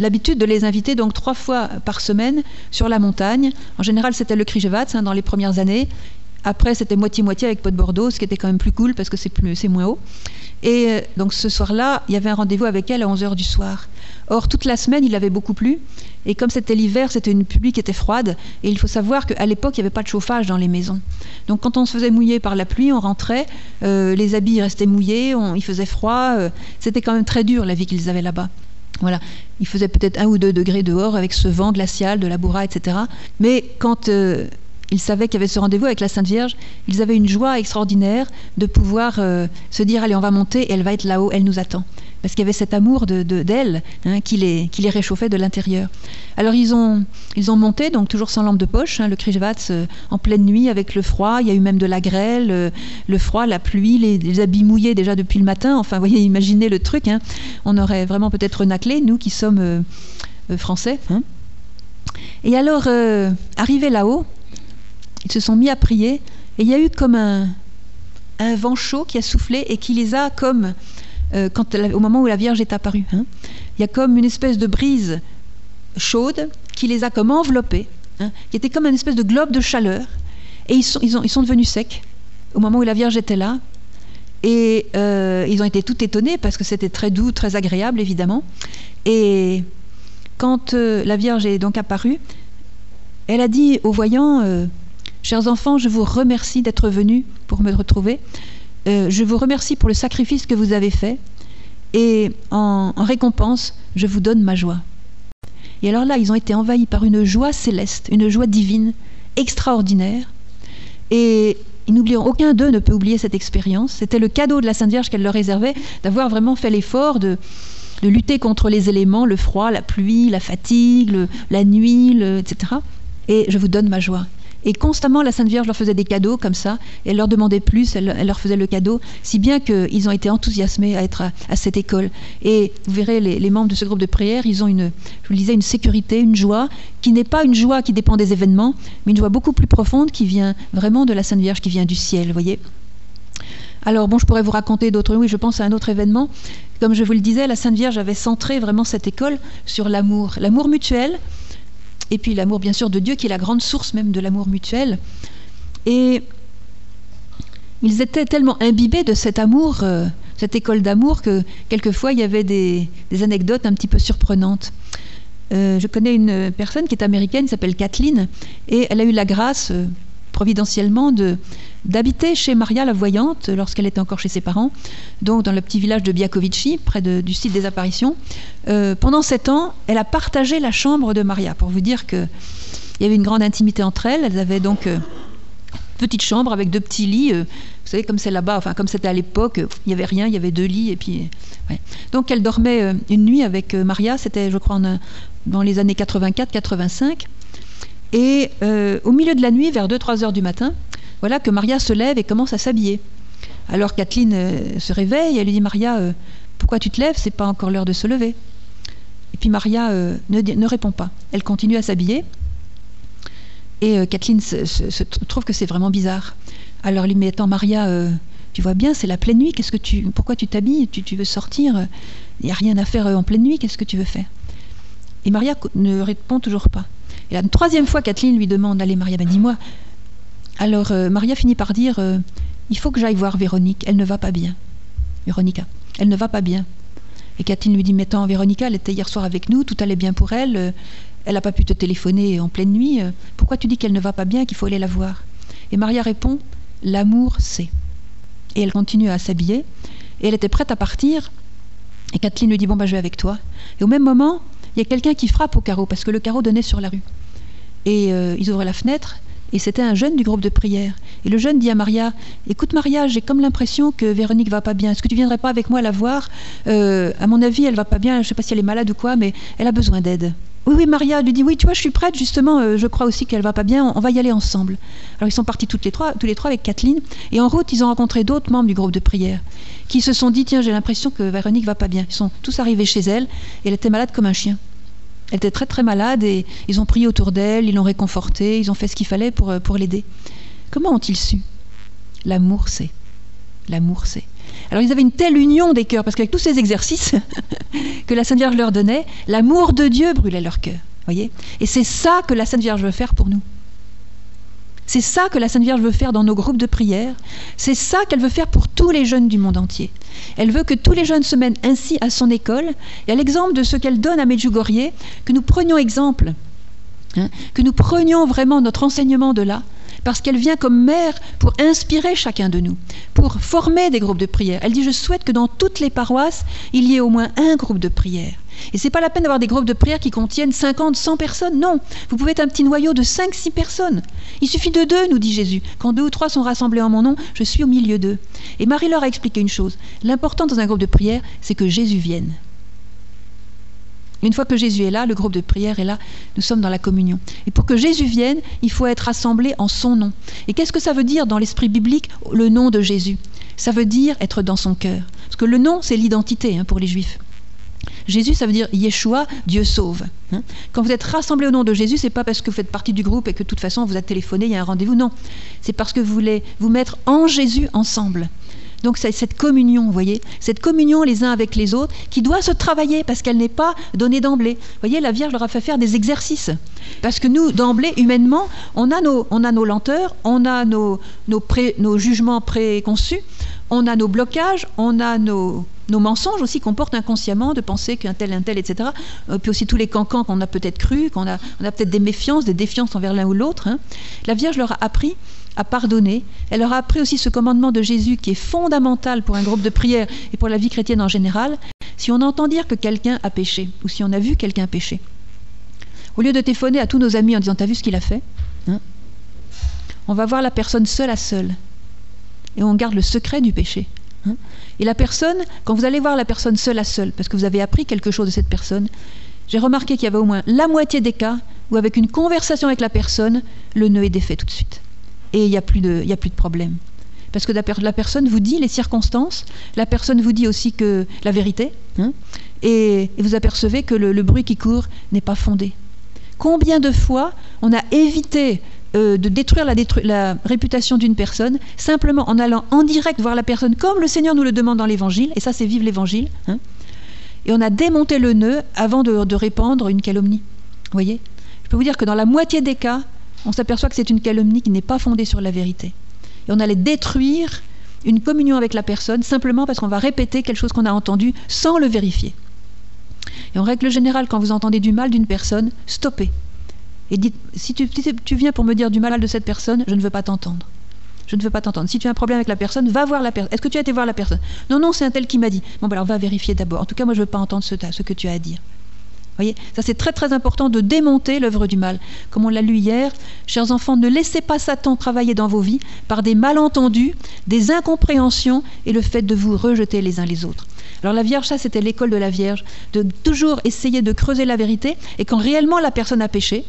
l'habitude de les inviter donc trois fois par semaine sur la montagne. En général, c'était le Krижevats hein, dans les premières années. Après, c'était moitié-moitié avec Pot de Bordeaux, ce qui était quand même plus cool parce que c'est, plus, moins haut. Et donc ce soir-là, il y avait un rendez-vous avec elle à 11h du soir. Or, toute la semaine, il avait beaucoup plu. Et comme c'était l'hiver, c'était une pluie qui était froide. Et il faut savoir qu'à l'époque, il n'y avait pas de chauffage dans les maisons. Donc, quand on se faisait mouiller par la pluie, on rentrait, euh, les habits restaient mouillés, il faisait froid. Euh, c'était quand même très dur la vie qu'ils avaient là-bas. Voilà, il faisait peut-être un ou deux degrés dehors avec ce vent glacial de la bourra, etc. Mais quand euh, ils savaient qu'il y avait ce rendez-vous avec la Sainte Vierge, ils avaient une joie extraordinaire de pouvoir se dire allez, on va monter, et elle va être là-haut, elle nous attend parce qu'il y avait cet amour d'elle de, hein, qui, les, réchauffait de l'intérieur. Alors ils ont, monté, donc toujours sans lampe de poche, hein, le Krishvats euh, en pleine nuit avec le froid, il y a eu même de la grêle, euh, le froid, la pluie, les, habits mouillés déjà depuis le matin, enfin vous voyez, imaginez le truc, hein. on aurait vraiment peut-être naclé, nous qui sommes euh, français. Et alors, arrivés là-haut, ils se sont mis à prier, et il y a eu comme un vent chaud qui a soufflé et qui les a comme euh, quand, au moment où la Vierge est apparue. Hein. Il y a comme une espèce de brise chaude qui les a comme enveloppés, hein, qui était comme une espèce de globe de chaleur. Et ils sont, devenus secs au moment où la Vierge était là. Et euh, ils ont été tout étonnés parce que c'était très doux, très agréable, évidemment. Et quand euh, la Vierge est donc apparue, elle a dit aux voyants Chers enfants, je vous remercie d'être venus pour me retrouver. Euh, je vous remercie pour le sacrifice que vous avez fait, et en, récompense, je vous donne ma joie. Et alors là, ils ont été envahis par une joie céleste, une joie divine, extraordinaire. Et ils aucun d'eux ne peut oublier cette expérience. C'était le cadeau de la Sainte Vierge qu'elle leur réservait, d'avoir vraiment fait l'effort de, de lutter contre les éléments, le froid, la pluie, la fatigue, la nuit, etc. Et je vous donne ma joie. Et constamment, la Sainte Vierge leur faisait des cadeaux comme ça, elle leur demandait plus, elle, leur faisait le cadeau, si bien qu'ils ont été enthousiasmés à être à, cette école. Et vous verrez, les, membres de ce groupe de prière, ils ont une, je vous le disais, une sécurité, une joie, qui n'est pas une joie qui dépend des événements, mais une joie beaucoup plus profonde qui vient vraiment de la Sainte Vierge, qui vient du ciel, voyez. Alors bon, je pourrais vous raconter d'autres. Oui, je pense à un autre événement. Comme je vous le disais, la Sainte Vierge avait centré vraiment cette école sur l'amour, l'amour mutuel, et puis l'amour bien sûr de Dieu, qui est la grande source même de l'amour mutuel. Et ils étaient tellement imbibés de cet amour, euh, cette école d'amour, que quelquefois il y avait des, anecdotes un petit peu surprenantes. Euh, je connais une personne qui est américaine, s'appelle Kathleen, et elle a eu la grâce, euh, providentiellement, de, d'habiter chez Maria la Voyante lorsqu'elle était encore chez ses parents, donc dans le petit village de Biakovici, près du site des apparitions. Euh, pendant sept ans, elle a partagé la chambre de Maria, pour vous dire qu'il y avait une grande intimité entre elles. Elles avaient donc une euh, petite chambre avec deux petits lits. Euh, vous savez, comme c'est là-bas, enfin comme c'était à l'époque, il n'y avait rien, il y avait deux lits. Et puis, Donc elle dormait une nuit avec Maria, c'était je crois dans les années 84-85. Et au milieu de la nuit, vers 2-3 heures du matin, voilà que Maria se lève et commence à s'habiller. Alors Kathleen euh, se réveille, elle lui dit Maria, euh, pourquoi tu te lèves? C'est pas encore l'heure de se lever. Et puis Maria euh, ne, répond pas. Elle continue à s'habiller. Et Kathleen se, trouve que c'est vraiment bizarre. Alors lui dit Attends, Maria, tu vois bien, c'est la pleine nuit. Qu'est-ce que tu, pourquoi tu t'habilles? Tu, veux sortir? Il n'y a rien à faire en pleine nuit. Qu'est-ce que tu veux faire? Et Maria ne répond toujours pas. Et la troisième fois, Kathleen lui demande Allez, Maria, ben, dis-moi, alors euh, Maria finit par dire euh, Il faut que j'aille voir Véronique, elle ne va pas bien. Véronica, elle ne va pas bien. Et Catherine lui dit Mais attends, Véronica, elle était hier soir avec nous, tout allait bien pour elle, euh, elle n'a pas pu te téléphoner en pleine nuit, pourquoi tu dis qu'elle ne va pas bien, qu'il faut aller la voir? Et Maria répond L'amour, c'est. Et elle continue à s'habiller, et elle était prête à partir. Et Kathleen lui dit Bon, bah, je vais avec toi. Et au même moment, il y a quelqu'un qui frappe au carreau, parce que le carreau donnait sur la rue. Et ils ouvrent la fenêtre, et c'était un jeune du groupe de prière. Et le jeune dit à Maria Écoute, Maria, j'ai comme l'impression que Véronique va pas bien. Est-ce que tu viendrais pas avec moi la voir? Euh, À mon avis, elle va pas bien. Je sais pas si elle est malade ou quoi, mais elle a besoin d'aide. Oui, oui, Maria lui dit Oui, tu vois, je suis prête, justement, euh, je crois aussi qu'elle va pas bien, on, va y aller ensemble. Alors ils sont partis toutes les trois, tous les trois avec Kathleen, et en route, ils ont rencontré d'autres membres du groupe de prière qui se sont dit Tiens, j'ai l'impression que Véronique va pas bien. Ils sont tous arrivés chez elle, et elle était malade comme un chien. Elle était très très malade et ils ont prié autour d'elle, ils l'ont réconfortée, ils ont fait ce qu'il fallait pour, euh, pour l'aider. Comment ont-ils su? L'amour c'est. L'amour c'est. Alors ils avaient une telle union des cœurs, parce qu'avec tous ces exercices que la Sainte Vierge leur donnait, l'amour de Dieu brûlait leur cœur. Voyez? Et c'est ça que la Sainte Vierge veut faire pour nous. C'est ça que la Sainte Vierge veut faire dans nos groupes de prière. C'est ça qu'elle veut faire pour tous les jeunes du monde entier. Elle veut que tous les jeunes se mènent ainsi à son école. Et à l'exemple de ce qu'elle donne à Medjugorje, que nous prenions exemple, hein, que nous prenions vraiment notre enseignement de là, parce qu'elle vient comme mère pour inspirer chacun de nous, pour former des groupes de prière. Elle dit, je souhaite que dans toutes les paroisses, il y ait au moins un groupe de prière. Et c'est pas la peine d'avoir des groupes de prière qui contiennent 50, 100 personnes. Non, vous pouvez être un petit noyau de 5, 6 personnes. Il suffit de deux, nous dit Jésus. Quand deux ou trois sont rassemblés en mon nom, je suis au milieu d'eux. Et Marie-Laure a expliqué une chose. L'important dans un groupe de prière, c'est que Jésus vienne. Une fois que Jésus est là, le groupe de prière est là, nous sommes dans la communion. Et pour que Jésus vienne, il faut être rassemblé en son nom. Et qu'est-ce que ça veut dire dans l'esprit biblique, le nom de Jésus? Ça veut dire être dans son cœur. Parce que le nom, c'est l'identité hein, pour les Juifs. Jésus, ça veut dire Yeshua, Dieu sauve. Hein. Quand vous êtes rassemblés au nom de Jésus, c'est pas parce que vous faites partie du groupe et que de toute façon vous êtes téléphoné, il y a un rendez-vous. Non, c'est parce que vous voulez vous mettre en Jésus ensemble. Donc c'est cette communion, vous voyez, cette communion les uns avec les autres qui doit se travailler parce qu'elle n'est pas donnée d'emblée. Vous voyez, la Vierge leur a fait faire des exercices. Parce que nous, d'emblée, humainement, on a nos, on a nos lenteurs, on a nos, nos, jugements préconçus, on a nos blocages, on a nos, nos mensonges aussi qu'on porte inconsciemment, de penser qu'un tel, un tel, etc. Euh, puis aussi tous les cancans qu'on a peut-être cru, qu'on a, on a peut-être des méfiances, des défiances envers l'un ou l'autre. Hein. La Vierge leur a appris à pardonner. Elle leur a appris aussi ce commandement de Jésus qui est fondamental pour un groupe de prière et pour la vie chrétienne en général. Si on entend dire que quelqu'un a péché, ou si on a vu quelqu'un pécher, au lieu de téléphoner à tous nos amis en disant T'as vu ce qu'il a fait hein, On va voir la personne seule à seule. Et on garde le secret du péché. Hein. Et la personne, quand vous allez voir la personne seule à seule, parce que vous avez appris quelque chose de cette personne, j'ai remarqué qu'il y avait au moins la moitié des cas où avec une conversation avec la personne, le nœud est défait tout de suite. Et il n'y a, plus de, problème. Parce que la, personne vous dit les circonstances, la personne vous dit aussi que la vérité, hein, et, vous apercevez que le, bruit qui court n'est pas fondé. Combien de fois on a évité euh, de détruire la, réputation d'une personne simplement en allant en direct voir la personne comme le Seigneur nous le demande dans l'Évangile, et ça c'est vive l'Évangile, hein, et on a démonté le nœud avant de, de répandre une calomnie. Vous voyez? Je peux vous dire que dans la moitié des cas, on s'aperçoit que c'est une calomnie qui n'est pas fondée sur la vérité. Et on allait détruire une communion avec la personne simplement parce qu'on va répéter quelque chose qu'on a entendu sans le vérifier. Et en règle générale, quand vous entendez du mal d'une personne, stoppez. Et dites, si tu, viens pour me dire du mal de cette personne, je ne veux pas t'entendre. Je ne veux pas t'entendre. Si tu as un problème avec la personne, va voir la personne. Est-ce que tu as été voir la personne? Non, non, c'est un tel qui m'a dit. Bon, ben alors va vérifier d'abord. En tout cas, moi, je ne veux pas entendre ce que tu as à dire. Voyez, ça c'est très très important de démonter l'œuvre du mal. Comme on l'a lu hier, chers enfants, ne laissez pas Satan travailler dans vos vies par des malentendus, des incompréhensions et le fait de vous rejeter les uns les autres. Alors la Vierge, ça c'était l'école de la Vierge, de toujours essayer de creuser la vérité et quand réellement la personne a péché,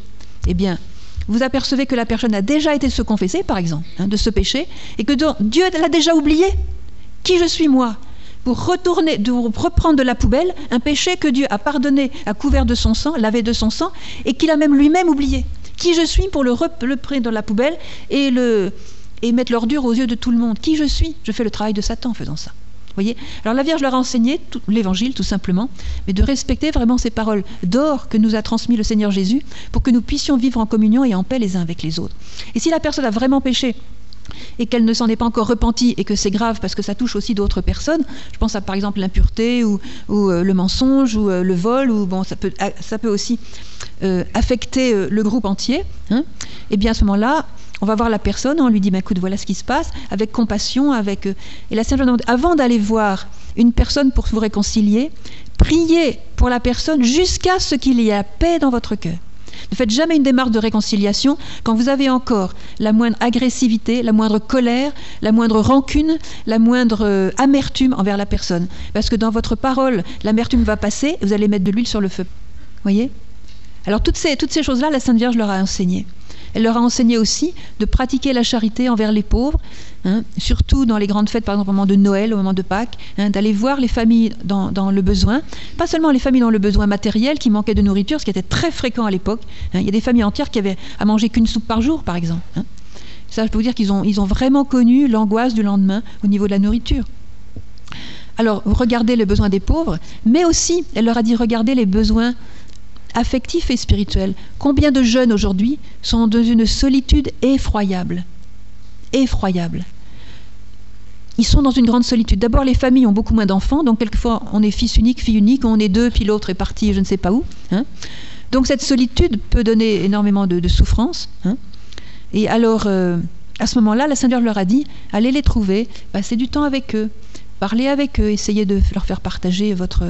eh bien, vous apercevez que la personne a déjà été se confesser, par exemple, hein, de ce péché, et que Dieu l'a déjà oublié. Qui je suis moi? Pour retourner, de reprendre de la poubelle un péché que Dieu a pardonné, a couvert de son sang, lavé de son sang, et qu'il a même lui-même oublié. Qui je suis pour le, le prendre dans la poubelle et, mettre l'ordure aux yeux de tout le monde? Qui je suis? Je fais le travail de Satan en faisant ça. Voyez? Alors la Vierge leur a enseigné l'évangile tout simplement, mais de respecter vraiment ces paroles d'or que nous a transmis le Seigneur Jésus pour que nous puissions vivre en communion et en paix les uns avec les autres. Et si la personne a vraiment péché, et qu'elle ne s'en est pas encore repentie et que c'est grave parce que ça touche aussi d'autres personnes, je pense à par exemple l'impureté ou, euh, le mensonge ou euh, le vol, ou bon, ça peut, ah, ça peut aussi euh, affecter le groupe entier, hein, et bien à ce moment-là, on va voir la personne, on lui dit, bah, écoute, voilà ce qui se passe, avec compassion, avec... et la Sainte avant d'aller voir une personne pour vous réconcilier, priez pour la personne jusqu'à ce qu'il y ait paix dans votre cœur. Ne faites jamais une démarche de réconciliation quand vous avez encore la moindre agressivité, la moindre colère, la moindre rancune, la moindre euh, amertume envers la personne. Parce que dans votre parole, l'amertume va passer et vous allez mettre de l'huile sur le feu. Voyez? Alors toutes ces, toutes ces choses-là, la Sainte Vierge leur a enseigné. Elle leur a enseigné aussi de pratiquer la charité envers les pauvres, hein, surtout dans les grandes fêtes, par exemple au moment de Noël, au moment de Pâques, hein, d'aller voir les familles dans, le besoin, pas seulement les familles dans le besoin matériel qui manquaient de nourriture, ce qui était très fréquent à l'époque. Hein. il y a des familles entières qui avaient à manger qu'une soupe par jour, par exemple. Ça, je peux vous dire qu'ils ont, ont vraiment connu l'angoisse du lendemain au niveau de la nourriture. Alors, regardez les besoins des pauvres, mais aussi, elle leur a dit, regardez les besoins affectif et spirituel. Combien de jeunes aujourd'hui sont dans une solitude effroyable? Effroyable. Ils sont dans une grande solitude. D'abord, les familles ont beaucoup moins d'enfants, donc quelquefois on est fils unique, fille unique, on est deux, puis l'autre est parti je ne sais pas où. Hein. Donc cette solitude peut donner énormément de, souffrance. Hein. Et alors, euh, à ce moment-là, la Vierge leur a dit, allez les trouver, passez du temps avec eux, parlez avec eux, essayez de leur faire partager votre,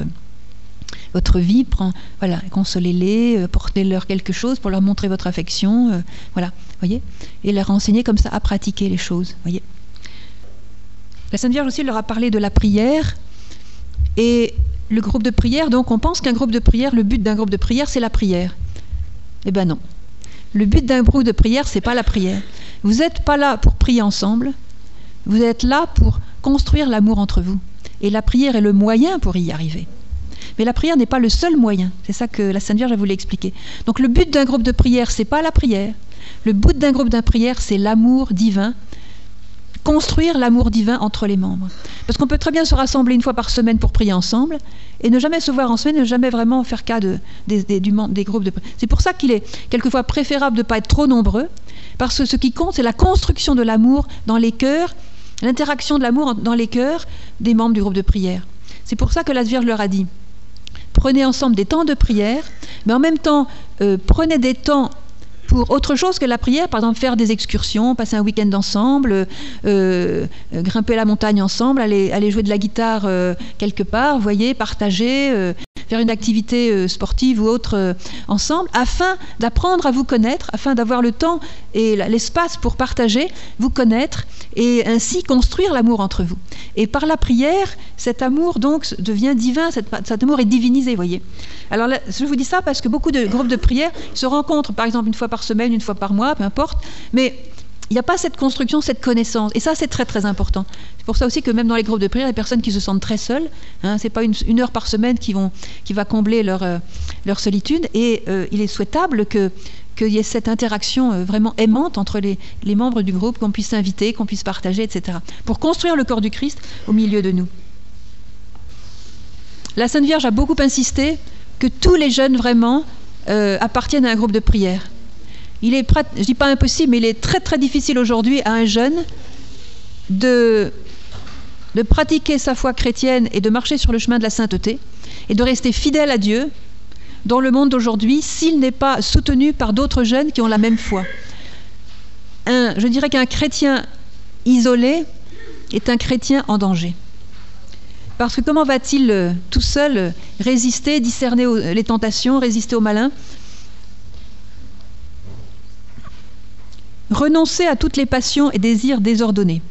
votre vie, prend, voilà, consolez-les, euh, portez-leur quelque chose pour leur montrer votre affection, euh, voilà, voyez, et leur enseigner comme ça à pratiquer les choses, voyez. La Sainte Vierge aussi leur a parlé de la prière et le groupe de prière. Donc on pense qu'un groupe de prière, le but d'un groupe de prière, c'est la prière. Eh ben non. Le but d'un groupe de prière, c'est pas la prière. Vous n'êtes pas là pour prier ensemble. Vous êtes là pour construire l'amour entre vous. Et la prière est le moyen pour y arriver. Mais la prière n'est pas le seul moyen. C'est ça que la Sainte Vierge a voulu expliquer. Donc le but d'un groupe de prière, c'est pas la prière. Le but d'un groupe de prière, c'est l'amour divin. Construire l'amour divin entre les membres. Parce qu'on peut très bien se rassembler une fois par semaine pour prier ensemble et ne jamais se voir en semaine, ne jamais vraiment faire cas de, des, des groupes de prière. C'est pour ça qu'il est quelquefois préférable de ne pas être trop nombreux, parce que ce qui compte, c'est la construction de l'amour dans les cœurs, l'interaction de l'amour dans les cœurs des membres du groupe de prière. C'est pour ça que la Vierge leur a dit prenez ensemble des temps de prière, mais en même temps, euh, prenez des temps pour autre chose que la prière, par exemple faire des excursions, passer un week-end ensemble, euh, grimper la montagne ensemble, aller, aller jouer de la guitare quelque part, voyez, partager, faire une activité sportive ou autre ensemble, afin d'apprendre à vous connaître, afin d'avoir le temps et l'espace pour partager, vous connaître et ainsi construire l'amour entre vous. Et par la prière, cet amour donc devient divin, cet, amour est divinisé, voyez. Alors je vous dis ça parce que beaucoup de groupes de prière se rencontrent, par exemple une fois par semaine, une fois par mois, peu importe, mais il n'y a pas cette construction, cette connaissance. Et ça, c'est très très important. C'est pour ça aussi que même dans les groupes de prière, des personnes qui se sentent très seules. Hein, ce n'est pas une, heure par semaine qui, va combler leur, euh, solitude. Et euh, il est souhaitable que qu'il y ait cette interaction euh, vraiment aimante entre les, membres du groupe, qu'on puisse s'inviter, qu'on puisse partager, etc. Pour construire le corps du Christ au milieu de nous. La Sainte Vierge a beaucoup insisté que tous les jeunes vraiment appartiennent à un groupe de prière. Il est, je dis pas impossible, mais il est très très difficile aujourd'hui à un jeune de pratiquer sa foi chrétienne et de marcher sur le chemin de la sainteté et de rester fidèle à Dieu dans le monde d'aujourd'hui s'il n'est pas soutenu par d'autres jeunes qui ont la même foi. Je dirais qu'un chrétien isolé est un chrétien en danger. Parce que comment va-t-il euh, tout seul résister, discerner les tentations, résister au malin renoncer à toutes les passions et désirs désordonnés.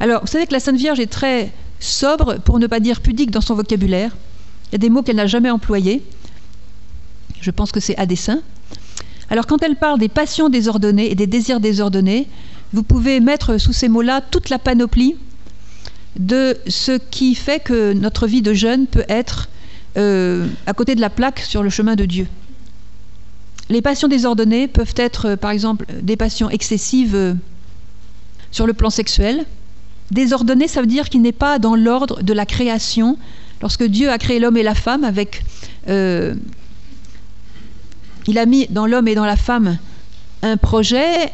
Alors, vous savez que la Sainte Vierge est très sobre, pour ne pas dire pudique, dans son vocabulaire. Il y a des mots qu'elle n'a jamais employés. Je pense que c'est à dessein. Alors, quand elle parle des passions désordonnées et des désirs désordonnés, vous pouvez mettre sous ces mots-là toute la panoplie de ce qui fait que notre vie de jeune peut être euh, à côté de la plaque sur le chemin de Dieu. Les passions désordonnées peuvent être, euh, par exemple, des passions excessives euh, sur le plan sexuel. Désordonné, ça veut dire qu'il n'est pas dans l'ordre de la création. Lorsque Dieu a créé l'homme et la femme, avec, il a mis dans l'homme et dans la femme un projet,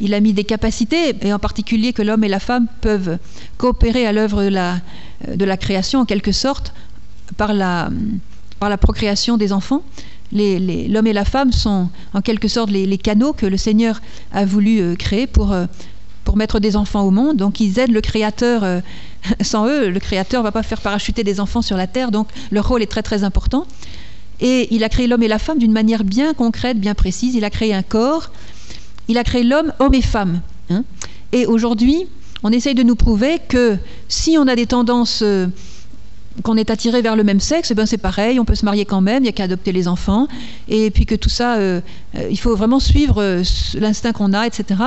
il a mis des capacités, et en particulier que l'homme et la femme peuvent coopérer à l'œuvre de la, la création, en quelque sorte, par la, par la procréation des enfants l'homme et la femme sont en quelque sorte les, canaux que le Seigneur a voulu euh, créer pour, euh, pour mettre des enfants au monde. Donc ils aident le Créateur. Euh, sans eux, le Créateur ne va pas faire parachuter des enfants sur la terre. Donc leur rôle est très très important. Et il a créé l'homme et la femme d'une manière bien concrète, bien précise. Il a créé un corps. Il a créé l'homme, homme et femme. Hein. Et aujourd'hui, on essaye de nous prouver que si on a des tendances qu'on est attiré vers le même sexe, eh ben c'est pareil, on peut se marier quand même, il n'y a qu'à adopter les enfants, et puis que tout ça, euh, euh, il faut vraiment suivre euh, l'instinct qu'on a, etc.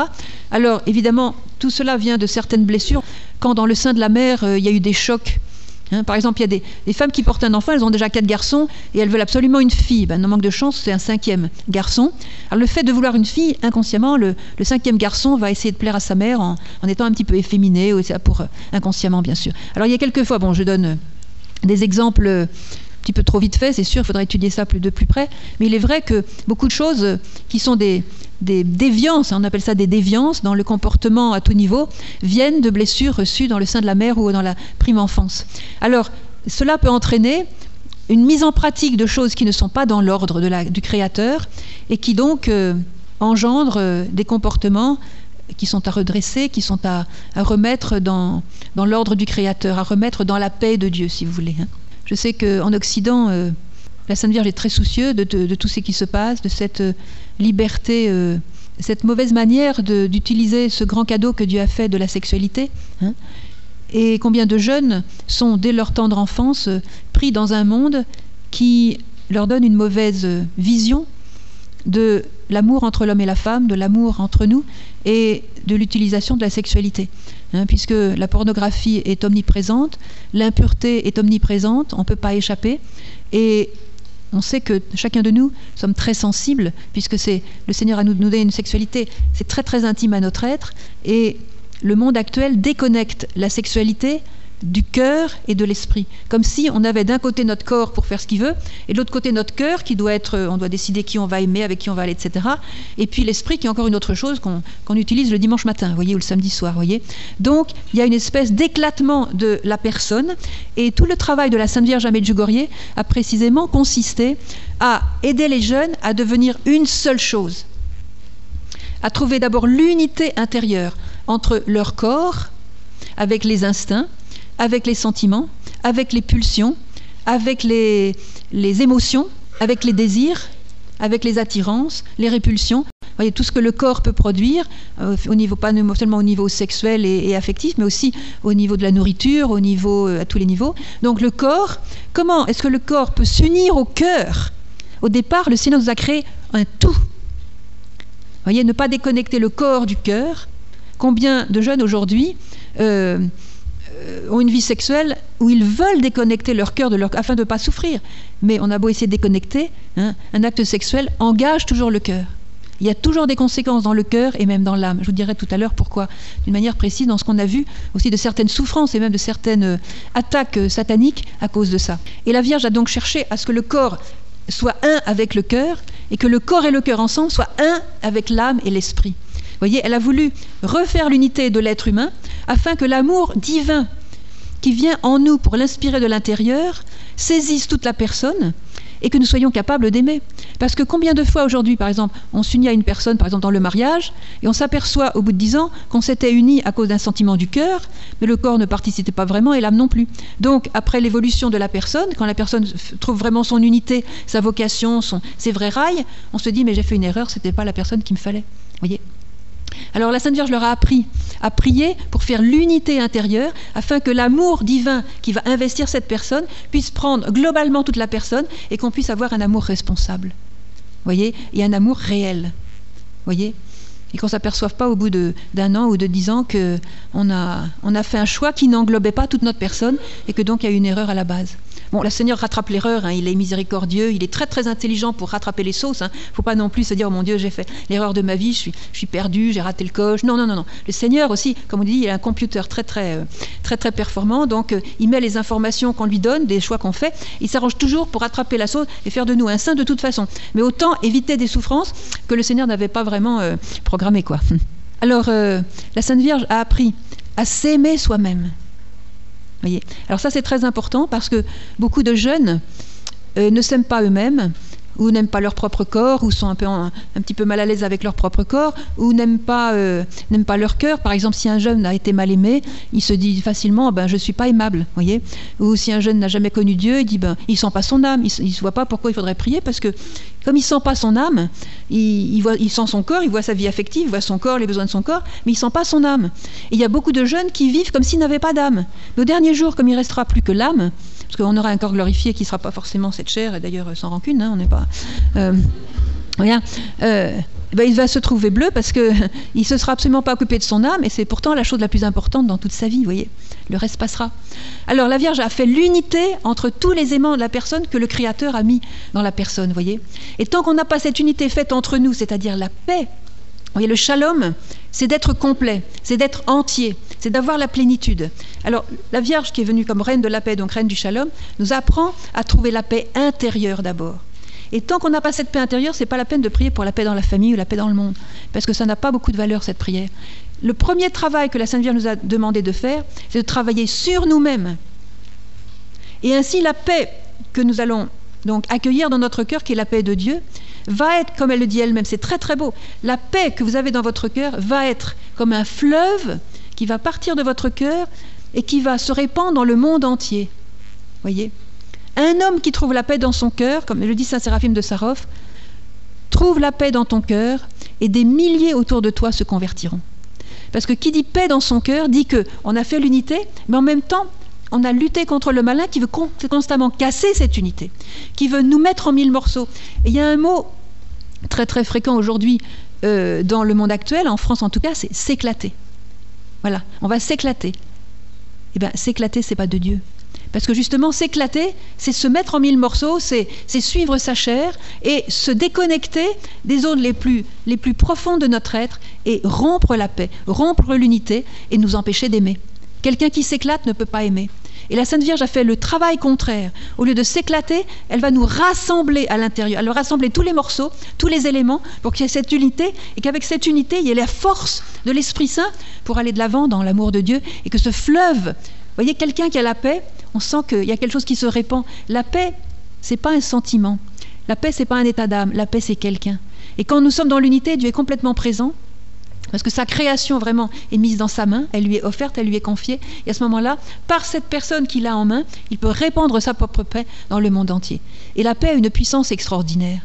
Alors évidemment, tout cela vient de certaines blessures. Quand dans le sein de la mère, il y a eu des chocs, hein, par exemple, il y a des, femmes qui portent un enfant, elles ont déjà quatre garçons, et elles veulent absolument une fille. Ben, non manque de chance, c'est un cinquième garçon. Alors le fait de vouloir une fille, inconsciemment, le, cinquième garçon va essayer de plaire à sa mère en, en étant un petit peu efféminé, ou pour inconsciemment bien sûr. Alors il y a quelques fois, bon, je donne des exemples un petit peu trop vite fait, c'est sûr, il faudrait étudier ça plus de plus près, mais il est vrai que beaucoup de choses qui sont des, déviances, on appelle ça des déviances dans le comportement à tout niveau, viennent de blessures reçues dans le sein de la mère ou dans la prime enfance. Alors, cela peut entraîner une mise en pratique de choses qui ne sont pas dans l'ordre du Créateur et qui donc euh, engendrent euh, des comportements qui sont à redresser, qui sont à, remettre dans, dans l'ordre du Créateur, à remettre dans la paix de Dieu, si vous voulez. Hein. Je sais qu'en Occident, euh, la Sainte Vierge est très soucieuse de, tout ce qui se passe, de cette liberté, euh, cette mauvaise manière d'utiliser ce grand cadeau que Dieu a fait de la sexualité. Hein. et combien de jeunes sont, dès leur tendre enfance, pris dans un monde qui leur donne une mauvaise vision de l'amour entre l'homme et la femme, de l'amour entre nous et de l'utilisation de la sexualité. Hein, puisque la pornographie est omniprésente, l'impureté est omniprésente, on ne peut pas échapper. Et on sait que chacun de nous sommes très sensibles, puisque c'est le Seigneur a nous, donné une sexualité, c'est très très intime à notre être. Et le monde actuel déconnecte la sexualité du cœur et de l'esprit. Comme si on avait d'un côté notre corps pour faire ce qu'il veut, et de l'autre côté notre cœur qui doit être, on doit décider qui on va aimer, avec qui on va aller, etc. Et puis l'esprit qui est encore une autre chose qu'on utilise le dimanche matin, voyez, ou le samedi soir, voyez. Donc il y a une espèce d'éclatement de la personne, et tout le travail de la Sainte Vierge Amélie Medjugorje a précisément consisté à aider les jeunes à devenir une seule chose. à trouver d'abord l'unité intérieure entre leur corps, avec les instincts, avec les sentiments, avec les pulsions, avec les, émotions, avec les désirs, avec les attirances, les répulsions. Voyez, tout ce que le corps peut produire, euh, pas seulement au niveau sexuel et, affectif, mais aussi au niveau de la nourriture, au euh, à tous les niveaux. Donc le corps, comment est-ce que le corps peut s'unir au cœur? Au départ, le Seigneur nous a créé un tout. Voyez, ne pas déconnecter le corps du cœur. Combien de jeunes aujourd'hui euh, ont une vie sexuelle où ils veulent déconnecter leur cœur de afin de ne pas souffrir. Mais on a beau essayer de déconnecter, hein, un acte sexuel engage toujours le cœur. Il y a toujours des conséquences dans le cœur et même dans l'âme. Je vous dirai tout à l'heure pourquoi, d'une manière précise, dans ce qu'on a vu aussi de certaines souffrances et même de certaines euh, attaques euh, sataniques à cause de ça. Et la Vierge a donc cherché à ce que le corps soit un avec le cœur et que le corps et le cœur ensemble soient un avec l'âme et l'esprit. Voyez, elle a voulu refaire l'unité de l'être humain afin que l'amour divin qui vient en nous pour l'inspirer de l'intérieur saisisse toute la personne et que nous soyons capables d'aimer. Parce que combien de fois aujourd'hui, par exemple, on s'unit à une personne, par exemple dans le mariage, et on s'aperçoit au bout de dix ans qu'on s'était unis à cause d'un sentiment du cœur, mais le corps ne participait pas vraiment et l'âme non plus. Donc, après l'évolution de la personne, quand la personne trouve vraiment son unité, sa vocation, ses vrais rails, on se dit mais j'ai fait une erreur, c'était pas la personne qu'il me fallait. Voyez? Alors la Sainte Vierge leur a appris à prier pour faire l'unité intérieure afin que l'amour divin qui va investir cette personne puisse prendre globalement toute la personne et qu'on puisse avoir un amour responsable. Voyez Et un amour réel. Voyez et qu'on ne s'aperçoive pas au bout d'un an ou de dix ans qu'on a, on a fait un choix qui n'englobait pas toute notre personne et que donc il y a une erreur à la base. Bon, le Seigneur rattrape l'erreur, hein, il est miséricordieux, il est très très intelligent pour rattraper les sauces. Il hein. ne faut pas non plus se dire, oh mon Dieu, j'ai fait l'erreur de ma vie, je suis, je suis perdu, j'ai raté le coche. Non, non, non, non. Le Seigneur aussi, comme on dit, il a un computer très très euh, très très performant, donc euh, il met les informations qu'on lui donne, des choix qu'on fait, il s'arrange toujours pour rattraper la sauce et faire de nous un saint de toute façon. Mais autant éviter des souffrances que le Seigneur n'avait pas vraiment euh, programmé quoi. Alors la Sainte Vierge a appris à s'aimer soi-même. Alors ça c'est très important parce que beaucoup de jeunes euh, ne s'aiment pas eux-mêmes ou n'aiment pas leur propre corps, ou sont un, peu un, petit peu mal à l'aise avec leur propre corps, ou n'aiment pas, euh, pas leur cœur. Par exemple, si un jeune a été mal aimé, il se dit facilement ben, Je ne suis pas aimable. Voyez ou si un jeune n'a jamais connu Dieu, il dit ben, Il ne sent pas son âme. Il ne voit pas pourquoi il faudrait prier, parce que comme il sent pas son âme, il, voit, il sent son corps, il voit sa vie affective, il voit son corps, les besoins de son corps, mais il sent pas son âme. Et il y a beaucoup de jeunes qui vivent comme s'ils n'avaient pas d'âme. Nos derniers jours, comme il restera plus que l'âme, parce qu'on aura un corps glorifié qui ne sera pas forcément cette chair, et d'ailleurs sans rancune, hein, on n'est pas. Euh, euh, ben, il va se trouver bleu parce qu'il ne se sera absolument pas occupé de son âme, et c'est pourtant la chose la plus importante dans toute sa vie, vous voyez. Le reste passera. Alors la Vierge a fait l'unité entre tous les aimants de la personne que le Créateur a mis dans la personne, voyez. Et tant qu'on n'a pas cette unité faite entre nous, c'est-à-dire la paix, voyez, le shalom, c'est d'être complet, c'est d'être entier, c'est d'avoir la plénitude. Alors, la Vierge qui est venue comme reine de la paix, donc reine du shalom, nous apprend à trouver la paix intérieure d'abord. Et tant qu'on n'a pas cette paix intérieure, c'est pas la peine de prier pour la paix dans la famille ou la paix dans le monde, parce que ça n'a pas beaucoup de valeur cette prière. Le premier travail que la Sainte Vierge nous a demandé de faire, c'est de travailler sur nous-mêmes. Et ainsi, la paix que nous allons donc accueillir dans notre cœur, qui est la paix de Dieu, va être, comme elle le dit elle-même, c'est très très beau, la paix que vous avez dans votre cœur va être comme un fleuve qui va partir de votre cœur et qui va se répandre dans le monde entier. Voyez? Un homme qui trouve la paix dans son cœur, comme le dit Saint Séraphime de Sarov, trouve la paix dans ton cœur et des milliers autour de toi se convertiront. Parce que qui dit paix dans son cœur dit que on a fait l'unité, mais en même temps, on a lutté contre le malin qui veut constamment casser cette unité, qui veut nous mettre en mille morceaux. Il y a un mot très très fréquent aujourd'hui euh, dans le monde actuel, en France en tout cas, c'est s'éclater. Voilà, on va s'éclater. Eh bien, s'éclater, c'est pas de Dieu. Parce que justement, s'éclater, c'est se mettre en mille morceaux, c'est suivre sa chair et se déconnecter des zones les plus, profondes de notre être et rompre la paix, rompre l'unité et nous empêcher d'aimer. Quelqu'un qui s'éclate ne peut pas aimer. Et la Sainte Vierge a fait le travail contraire. Au lieu de s'éclater, elle va nous rassembler à l'intérieur. Elle va rassembler tous les morceaux, tous les éléments, pour qu'il y ait cette unité, et qu'avec cette unité, il y ait la force de l'Esprit Saint pour aller de l'avant dans l'amour de Dieu, et que ce fleuve, voyez, quelqu'un qui a la paix, on sent qu'il y a quelque chose qui se répand. La paix, c'est pas un sentiment. La paix, c'est pas un état d'âme. La paix, c'est quelqu'un. Et quand nous sommes dans l'unité, Dieu est complètement présent. Parce que sa création vraiment est mise dans sa main, elle lui est offerte, elle lui est confiée. Et à ce moment-là, par cette personne qu'il a en main, il peut répandre sa propre paix dans le monde entier. Et la paix a une puissance extraordinaire.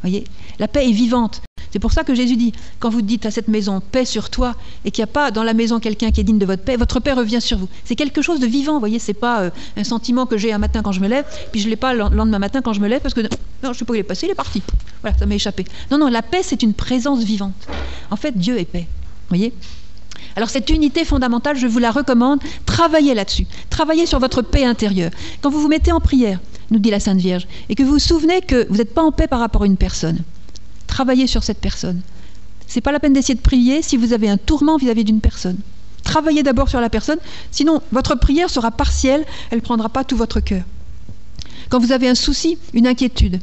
Voyez La paix est vivante. C'est pour ça que Jésus dit, quand vous dites à cette maison, paix sur toi, et qu'il n'y a pas dans la maison quelqu'un qui est digne de votre paix, votre paix revient sur vous. C'est quelque chose de vivant, vous voyez, c'est pas euh, un sentiment que j'ai un matin quand je me lève, puis je ne l'ai pas le lendemain matin quand je me lève, parce que non, je ne sais pas où il est passé, il est parti. Voilà, ça m'est échappé. Non, non, la paix, c'est une présence vivante. En fait, Dieu est paix. voyez alors cette unité fondamentale, je vous la recommande, travaillez là-dessus, travaillez sur votre paix intérieure. Quand vous vous mettez en prière, nous dit la Sainte Vierge, et que vous vous souvenez que vous n'êtes pas en paix par rapport à une personne, travaillez sur cette personne. C'est pas la peine d'essayer de prier si vous avez un tourment vis-à-vis d'une personne. Travaillez d'abord sur la personne, sinon votre prière sera partielle, elle ne prendra pas tout votre cœur. Quand vous avez un souci, une inquiétude,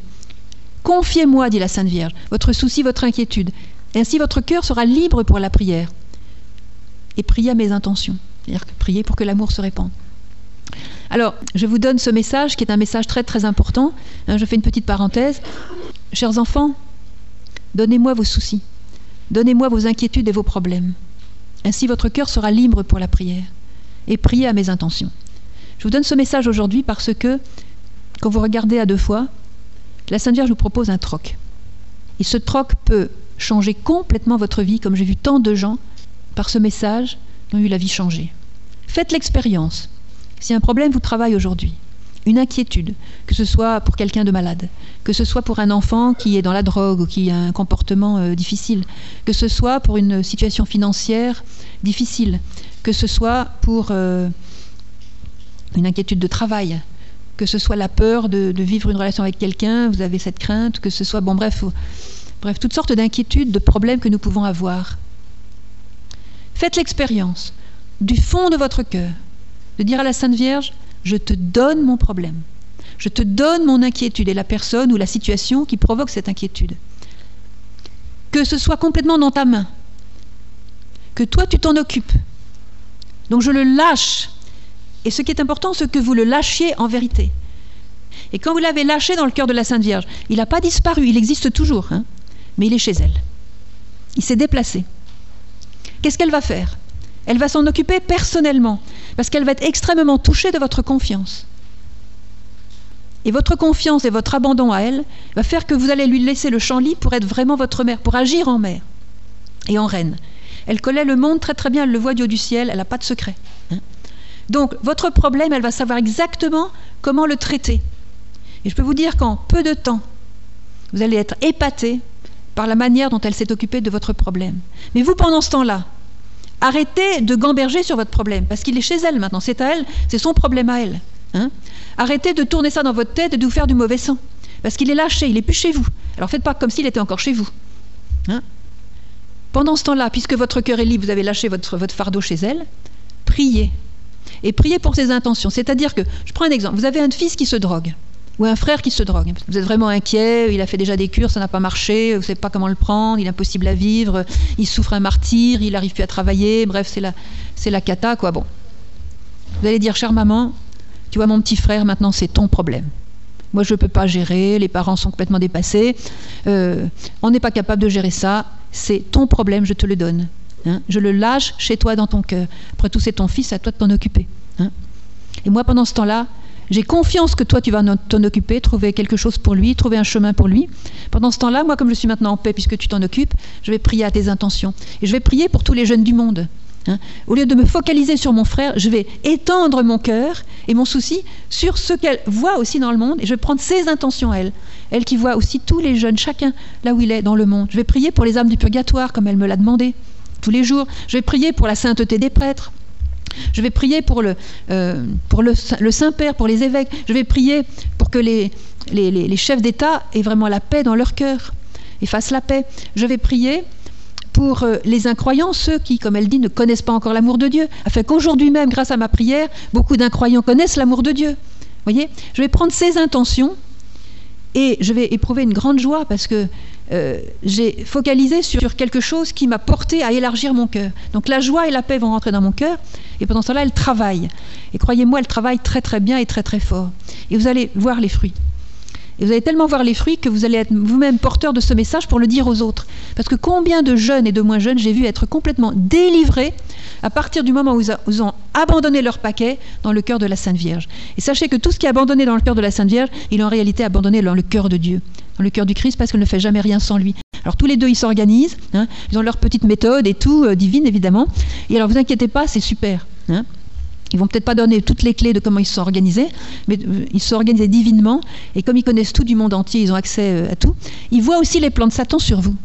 confiez-moi, dit la Sainte Vierge, votre souci, votre inquiétude. Ainsi votre cœur sera libre pour la prière. Et priez à mes intentions, c'est-à-dire priez pour que l'amour se répande. Alors, je vous donne ce message qui est un message très très important. Hein, je fais une petite parenthèse. Chers enfants, donnez-moi vos soucis, donnez-moi vos inquiétudes et vos problèmes. Ainsi votre cœur sera libre pour la prière. Et priez à mes intentions. Je vous donne ce message aujourd'hui parce que, quand vous regardez à deux fois, la Sainte Vierge vous propose un troc. Et ce troc peut changer complètement votre vie, comme j'ai vu tant de gens, par ce message, qui ont eu la vie changée. Faites l'expérience. Si un problème vous travaille aujourd'hui, une inquiétude, que ce soit pour quelqu'un de malade, que ce soit pour un enfant qui est dans la drogue ou qui a un comportement euh, difficile, que ce soit pour une situation financière difficile, que ce soit pour euh, une inquiétude de travail, que ce soit la peur de, vivre une relation avec quelqu'un, vous avez cette crainte, que ce soit, bon bref, bref, toutes sortes d'inquiétudes, de problèmes que nous pouvons avoir. Faites l'expérience du fond de votre cœur de dire à la Sainte Vierge, je te donne mon problème, je te donne mon inquiétude et la personne ou la situation qui provoque cette inquiétude. Que ce soit complètement dans ta main, que toi tu t'en occupes. Donc je le lâche. Et ce qui est important, c'est que vous le lâchiez en vérité. Et quand vous l'avez lâché dans le cœur de la Sainte Vierge, il n'a pas disparu, il existe toujours, hein, mais il est chez elle. Il s'est déplacé. Qu'est-ce qu'elle va faire? Elle va s'en occuper personnellement parce qu'elle va être extrêmement touchée de votre confiance. Et votre confiance et votre abandon à elle va faire que vous allez lui laisser le champ libre pour être vraiment votre mère, pour agir en mère et en reine. Elle connaît le monde très très bien, elle le voit du haut du ciel, elle n'a pas de secret. Hein. Donc votre problème, elle va savoir exactement comment le traiter. Et je peux vous dire qu'en peu de temps, vous allez être épaté par la manière dont elle s'est occupée de votre problème. Mais vous, pendant ce temps-là, Arrêtez de gamberger sur votre problème, parce qu'il est chez elle maintenant, c'est à elle, c'est son problème à elle. Hein. Arrêtez de tourner ça dans votre tête et de vous faire du mauvais sang, parce qu'il est lâché, il n'est plus chez vous. Alors faites pas comme s'il était encore chez vous. Hein. Pendant ce temps-là, puisque votre cœur est libre, vous avez lâché votre, votre fardeau chez elle, priez. Et priez pour ses intentions. C'est-à-dire que, je prends un exemple, vous avez un fils qui se drogue ou un frère qui se drogue. Vous êtes vraiment inquiet, il a fait déjà des cures, ça n'a pas marché, vous ne savez pas comment le prendre, il est impossible à vivre, il souffre un martyr, il n'arrive plus à travailler, bref, c'est la, c'est la cata, quoi. Bon. Vous allez dire, chère maman, tu vois, mon petit frère, maintenant, c'est ton problème. Moi, je ne peux pas gérer, les parents sont complètement dépassés, euh, on n'est pas capable de gérer ça, c'est ton problème, je te le donne. Hein. Je le lâche chez toi dans ton cœur. Après tout, c'est ton fils, à toi de t'en occuper. Hein. Et moi, pendant ce temps-là, j'ai confiance que toi, tu vas t'en occuper, trouver quelque chose pour lui, trouver un chemin pour lui. Pendant ce temps-là, moi, comme je suis maintenant en paix puisque tu t'en occupes, je vais prier à tes intentions. Et je vais prier pour tous les jeunes du monde. Hein. Au lieu de me focaliser sur mon frère, je vais étendre mon cœur et mon souci sur ce qu'elle voit aussi dans le monde et je vais prendre ses intentions elle. Elle qui voit aussi tous les jeunes, chacun là où il est dans le monde. Je vais prier pour les âmes du purgatoire comme elle me l'a demandé tous les jours. Je vais prier pour la sainteté des prêtres. Je vais prier pour le, euh, pour le, Saint-Père, pour les évêques. Je vais prier pour que les, les, chefs d'État aient vraiment la paix dans leur cœur et fassent la paix. Je vais prier pour euh, les incroyants, ceux qui, comme elle dit, ne connaissent pas encore l'amour de Dieu, afin qu'aujourd'hui même, grâce à ma prière, beaucoup d'incroyants connaissent l'amour de Dieu. Voyez, je vais prendre ces intentions et je vais éprouver une grande joie parce que euh, j'ai focalisé sur quelque chose qui m'a porté à élargir mon cœur. Donc la joie et la paix vont rentrer dans mon cœur, et pendant ce temps-là, elle travaille. Et croyez-moi, elle travaille très très bien et très très fort. Et vous allez voir les fruits. Et vous allez tellement voir les fruits que vous allez être vous-même porteur de ce message pour le dire aux autres. Parce que combien de jeunes et de moins jeunes j'ai vu être complètement délivrés à partir du moment où ils ont abandonné leur paquet dans le cœur de la Sainte Vierge. Et sachez que tout ce qui est abandonné dans le cœur de la Sainte Vierge, il est en réalité abandonné dans le cœur de Dieu, le cœur du Christ, parce qu'elle ne fait jamais rien sans lui. Alors tous les deux, ils s'organisent, hein. ils ont leur petite méthode et tout, euh, divine évidemment. Et alors vous inquiétez pas, c'est super. Hein. Ils vont peut-être pas donner toutes les clés de comment ils se sont organisés, mais euh, ils se sont organisés divinement. Et comme ils connaissent tout du monde entier, ils ont accès euh, à tout. Ils voient aussi les plans de Satan sur vous.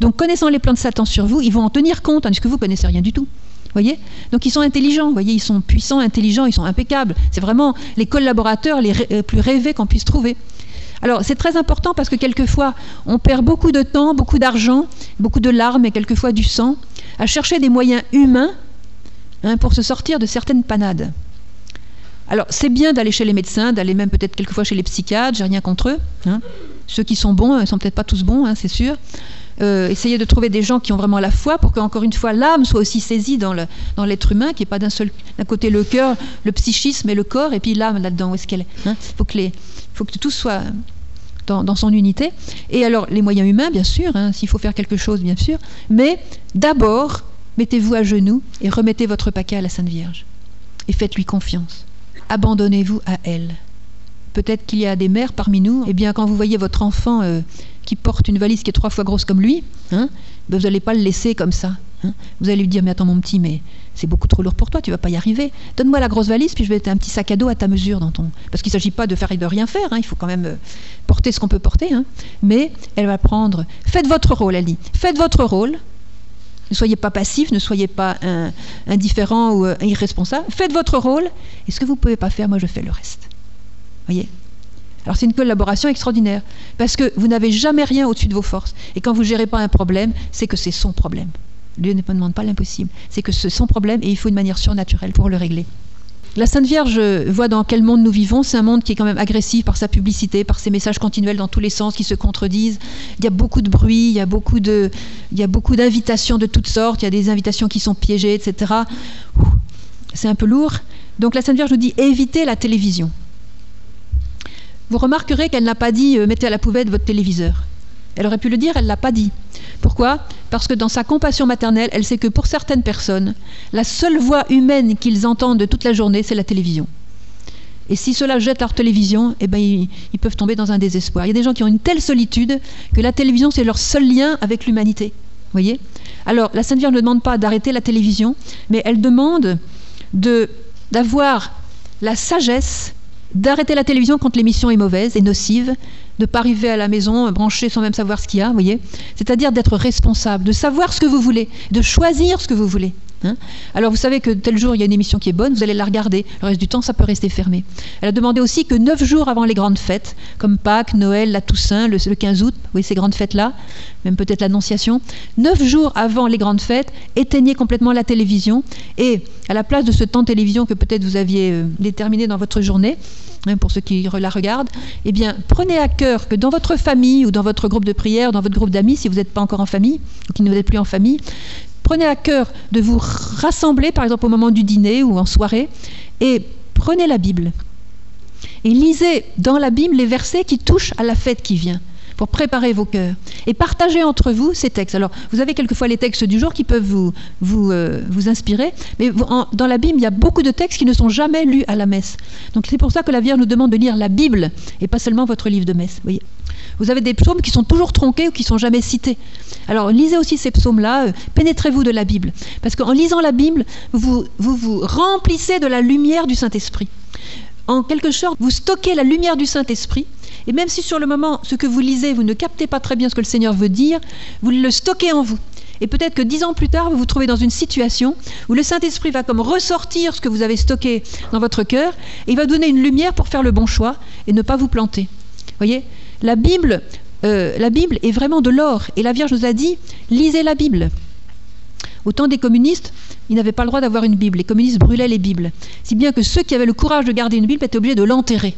Donc connaissant les plans de Satan sur vous, ils vont en tenir compte, tandis que vous connaissez rien du tout. Voyez? Donc ils sont intelligents, voyez, ils sont puissants, intelligents, ils sont impeccables. C'est vraiment les collaborateurs les plus rêvés qu'on puisse trouver. Alors c'est très important parce que quelquefois on perd beaucoup de temps, beaucoup d'argent, beaucoup de larmes et quelquefois du sang à chercher des moyens humains hein, pour se sortir de certaines panades. Alors c'est bien d'aller chez les médecins, d'aller même peut-être quelquefois chez les psychiatres, j'ai rien contre eux. Hein. Ceux qui sont bons, ils sont peut-être pas tous bons, hein, c'est sûr. Euh, essayez de trouver des gens qui ont vraiment la foi pour qu'encore une fois l'âme soit aussi saisie dans l'être humain, qu'il n'y ait pas d'un seul côté le cœur, le psychisme et le corps, et puis l'âme là-dedans, où est-ce qu'elle est, Il faut, faut que tout soit dans, son unité. Et alors, les moyens humains, bien sûr, hein, s'il faut faire quelque chose, bien sûr, mais d'abord, mettez-vous à genoux et remettez votre paquet à la Sainte Vierge. Et faites-lui confiance. Abandonnez-vous à elle. Peut-être qu'il y a des mères parmi nous, et eh bien, quand vous voyez votre enfant euh, qui porte une valise qui est trois fois grosse comme lui, hein, ben, vous n'allez pas le laisser comme ça. Hein. Vous allez lui dire, mais attends mon petit, mais c'est beaucoup trop lourd pour toi, tu vas pas y arriver. Donne-moi la grosse valise, puis je vais mettre un petit sac à dos à ta mesure dans ton. Parce qu'il ne s'agit pas de faire et de rien faire, hein. il faut quand même euh, porter ce qu'on peut porter. Hein. Mais elle va prendre. Faites votre rôle, elle dit. Faites votre rôle. Ne soyez pas passif, ne soyez pas indifférent ou euh, irresponsable. Faites votre rôle. Et ce que vous ne pouvez pas faire, moi je fais le reste. Voyez? Alors c'est une collaboration extraordinaire, parce que vous n'avez jamais rien au-dessus de vos forces. Et quand vous ne gérez pas un problème, c'est que c'est son problème. Dieu ne demande pas l'impossible. C'est que c'est son problème et il faut une manière surnaturelle pour le régler. La Sainte Vierge voit dans quel monde nous vivons. C'est un monde qui est quand même agressif par sa publicité, par ses messages continuels dans tous les sens qui se contredisent. Il y a beaucoup de bruit, il y a beaucoup de, il y a beaucoup d'invitations de toutes sortes. Il y a des invitations qui sont piégées, etc. C'est un peu lourd. Donc la Sainte Vierge nous dit évitez la télévision. Vous remarquerez qu'elle n'a pas dit euh, mettez à la poubelle votre téléviseur. Elle aurait pu le dire, elle ne l'a pas dit. Pourquoi? Parce que dans sa compassion maternelle, elle sait que pour certaines personnes, la seule voix humaine qu'ils entendent de toute la journée, c'est la télévision. Et si cela jette leur télévision, eh ben, ils, peuvent tomber dans un désespoir. Il y a des gens qui ont une telle solitude que la télévision, c'est leur seul lien avec l'humanité. voyez? Alors, la Sainte Vierge ne demande pas d'arrêter la télévision, mais elle demande d'avoir la sagesse d'arrêter la télévision quand l'émission est mauvaise et nocive, de pas arriver à la maison brancher sans même savoir ce qu'il y a, vous voyez C'est-à-dire d'être responsable, de savoir ce que vous voulez, de choisir ce que vous voulez. Hein. Alors vous savez que tel jour il y a une émission qui est bonne, vous allez la regarder. Le reste du temps, ça peut rester fermé. Elle a demandé aussi que neuf jours avant les grandes fêtes, comme Pâques, Noël, la Toussaint, le, 15 août, vous voyez ces grandes fêtes-là, même peut-être l'Annonciation, neuf jours avant les grandes fêtes, éteignez complètement la télévision et à la place de ce temps de télévision que peut-être vous aviez euh, déterminé dans votre journée, pour ceux qui la regardent, eh bien prenez à cœur que dans votre famille ou dans votre groupe de prière, dans votre groupe d'amis, si vous n'êtes pas encore en famille ou qui ne vous êtes plus en famille, Prenez à cœur de vous rassembler, par exemple au moment du dîner ou en soirée, et prenez la Bible. Et lisez dans la Bible les versets qui touchent à la fête qui vient pour préparer vos cœurs et partagez entre vous ces textes. Alors, vous avez quelquefois les textes du jour qui peuvent vous, euh, inspirer, mais dans la Bible, il y a beaucoup de textes qui ne sont jamais lus à la messe. Donc, c'est pour ça que la Vierge nous demande de lire la Bible et pas seulement votre livre de messe. Voyez. Vous avez des psaumes qui sont toujours tronqués ou qui sont jamais cités. Alors lisez aussi ces psaumes-là, euh, pénétrez-vous de la Bible. Parce qu'en lisant la Bible, vous, vous vous remplissez de la lumière du Saint-Esprit. En quelque sorte, vous stockez la lumière du Saint-Esprit. Et même si sur le moment, ce que vous lisez, vous ne captez pas très bien ce que le Seigneur veut dire, vous le stockez en vous. Et peut-être que dix ans plus tard, vous vous trouvez dans une situation où le Saint-Esprit va comme ressortir ce que vous avez stocké dans votre cœur et il va donner une lumière pour faire le bon choix et ne pas vous planter. Voyez la Bible, euh, la Bible est vraiment de l'or. Et la Vierge nous a dit, lisez la Bible. Au temps des communistes, ils n'avaient pas le droit d'avoir une Bible. Les communistes brûlaient les Bibles. Si bien que ceux qui avaient le courage de garder une Bible étaient obligés de l'enterrer.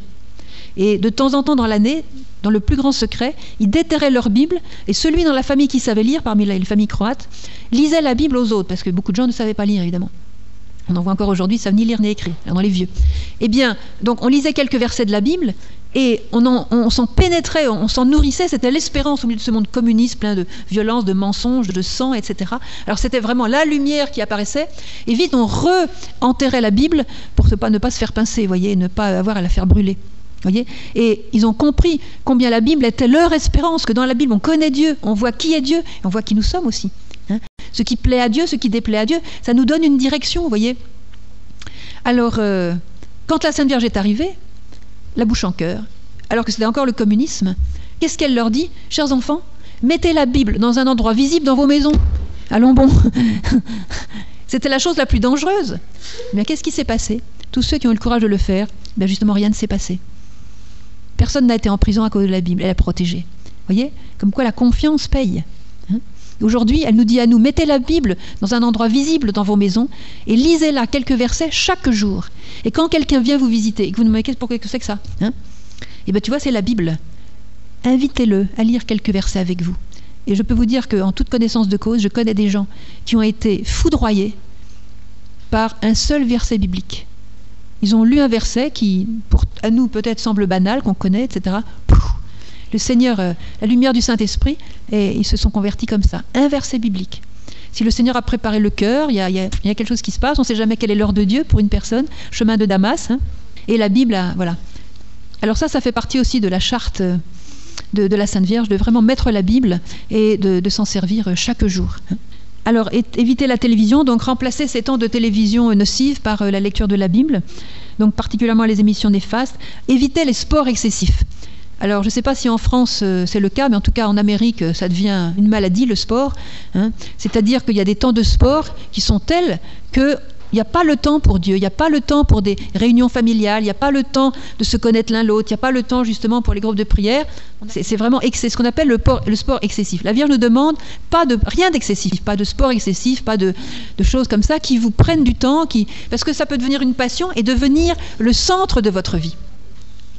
Et de temps en temps dans l'année, dans le plus grand secret, ils déterraient leur Bible, et celui dans la famille qui savait lire, parmi les familles croates, lisait la Bible aux autres, parce que beaucoup de gens ne savaient pas lire, évidemment. On en voit encore aujourd'hui, ça savent ni lire ni écrire, dans les vieux. Eh bien, donc on lisait quelques versets de la Bible, Et on, s'en pénétrait, on, s'en nourrissait, c'était l'espérance au milieu de ce monde communiste plein de violence, de mensonges, de sang, etc. Alors c'était vraiment la lumière qui apparaissait, et vite on re-enterrait la Bible pour ne pas se faire pincer, voyez, ne pas avoir à la faire brûler. Et ils ont compris combien la Bible était leur espérance, que dans la Bible on connaît Dieu, on voit qui est Dieu, et on voit qui nous sommes aussi. Hein. ce qui plaît à Dieu, ce qui déplaît à Dieu, ça nous donne une direction, voyez. Alors, euh, quand la Sainte Vierge est arrivée, la bouche en cœur, alors que c'était encore le communisme, qu'est-ce qu'elle leur dit Chers enfants, mettez la Bible dans un endroit visible dans vos maisons. Allons bon. c'était la chose la plus dangereuse. Mais qu'est-ce qui s'est passé? Tous ceux qui ont eu le courage de le faire, ben justement rien ne s'est passé. Personne n'a été en prison à cause de la Bible, elle est protégée. Voyez Comme quoi la confiance paye. Hein Aujourd'hui, elle nous dit à nous, mettez la Bible dans un endroit visible dans vos maisons et lisez-la quelques versets chaque jour. Et quand quelqu'un vient vous visiter et que vous demandez pourquoi que c'est que ça, hein eh bien tu vois, c'est la Bible. Invitez-le à lire quelques versets avec vous. Et je peux vous dire qu'en toute connaissance de cause, je connais des gens qui ont été foudroyés par un seul verset biblique. Ils ont lu un verset qui, pour, à nous, peut-être semble banal, qu'on connaît, etc. le Seigneur, euh, la lumière du Saint-Esprit, et ils se sont convertis comme ça. Un verset biblique. Si le Seigneur a préparé le cœur, il y, a, quelque chose qui se passe, on ne sait jamais quelle est l'heure de Dieu pour une personne, chemin de Damas, hein. et la Bible, voilà, alors ça, ça fait partie aussi de la charte de, la Sainte Vierge, de vraiment mettre la Bible et de, s'en servir chaque jour. Alors, éviter la télévision, donc remplacer ces temps de télévision nocives par euh, la lecture de la Bible, donc particulièrement les émissions néfastes. Éviter les sports excessifs. Alors, je ne sais pas si en France euh, c'est le cas, mais en tout cas en Amérique, ça devient une maladie, le sport. Hein. C'est-à-dire qu'il y a des temps de sport qui sont tels que il n'y a pas le temps pour Dieu, il n'y a pas le temps pour des réunions familiales, il n'y a pas le temps de se connaître l'un l'autre, il n'y a pas le temps justement pour les groupes de prière. C'est vraiment ce qu'on appelle le, sport excessif. La Vierge nous demande pas de rien d'excessif, pas de sport excessif, pas de, choses comme ça qui vous prennent du temps, parce que ça peut devenir une passion et devenir le centre de votre vie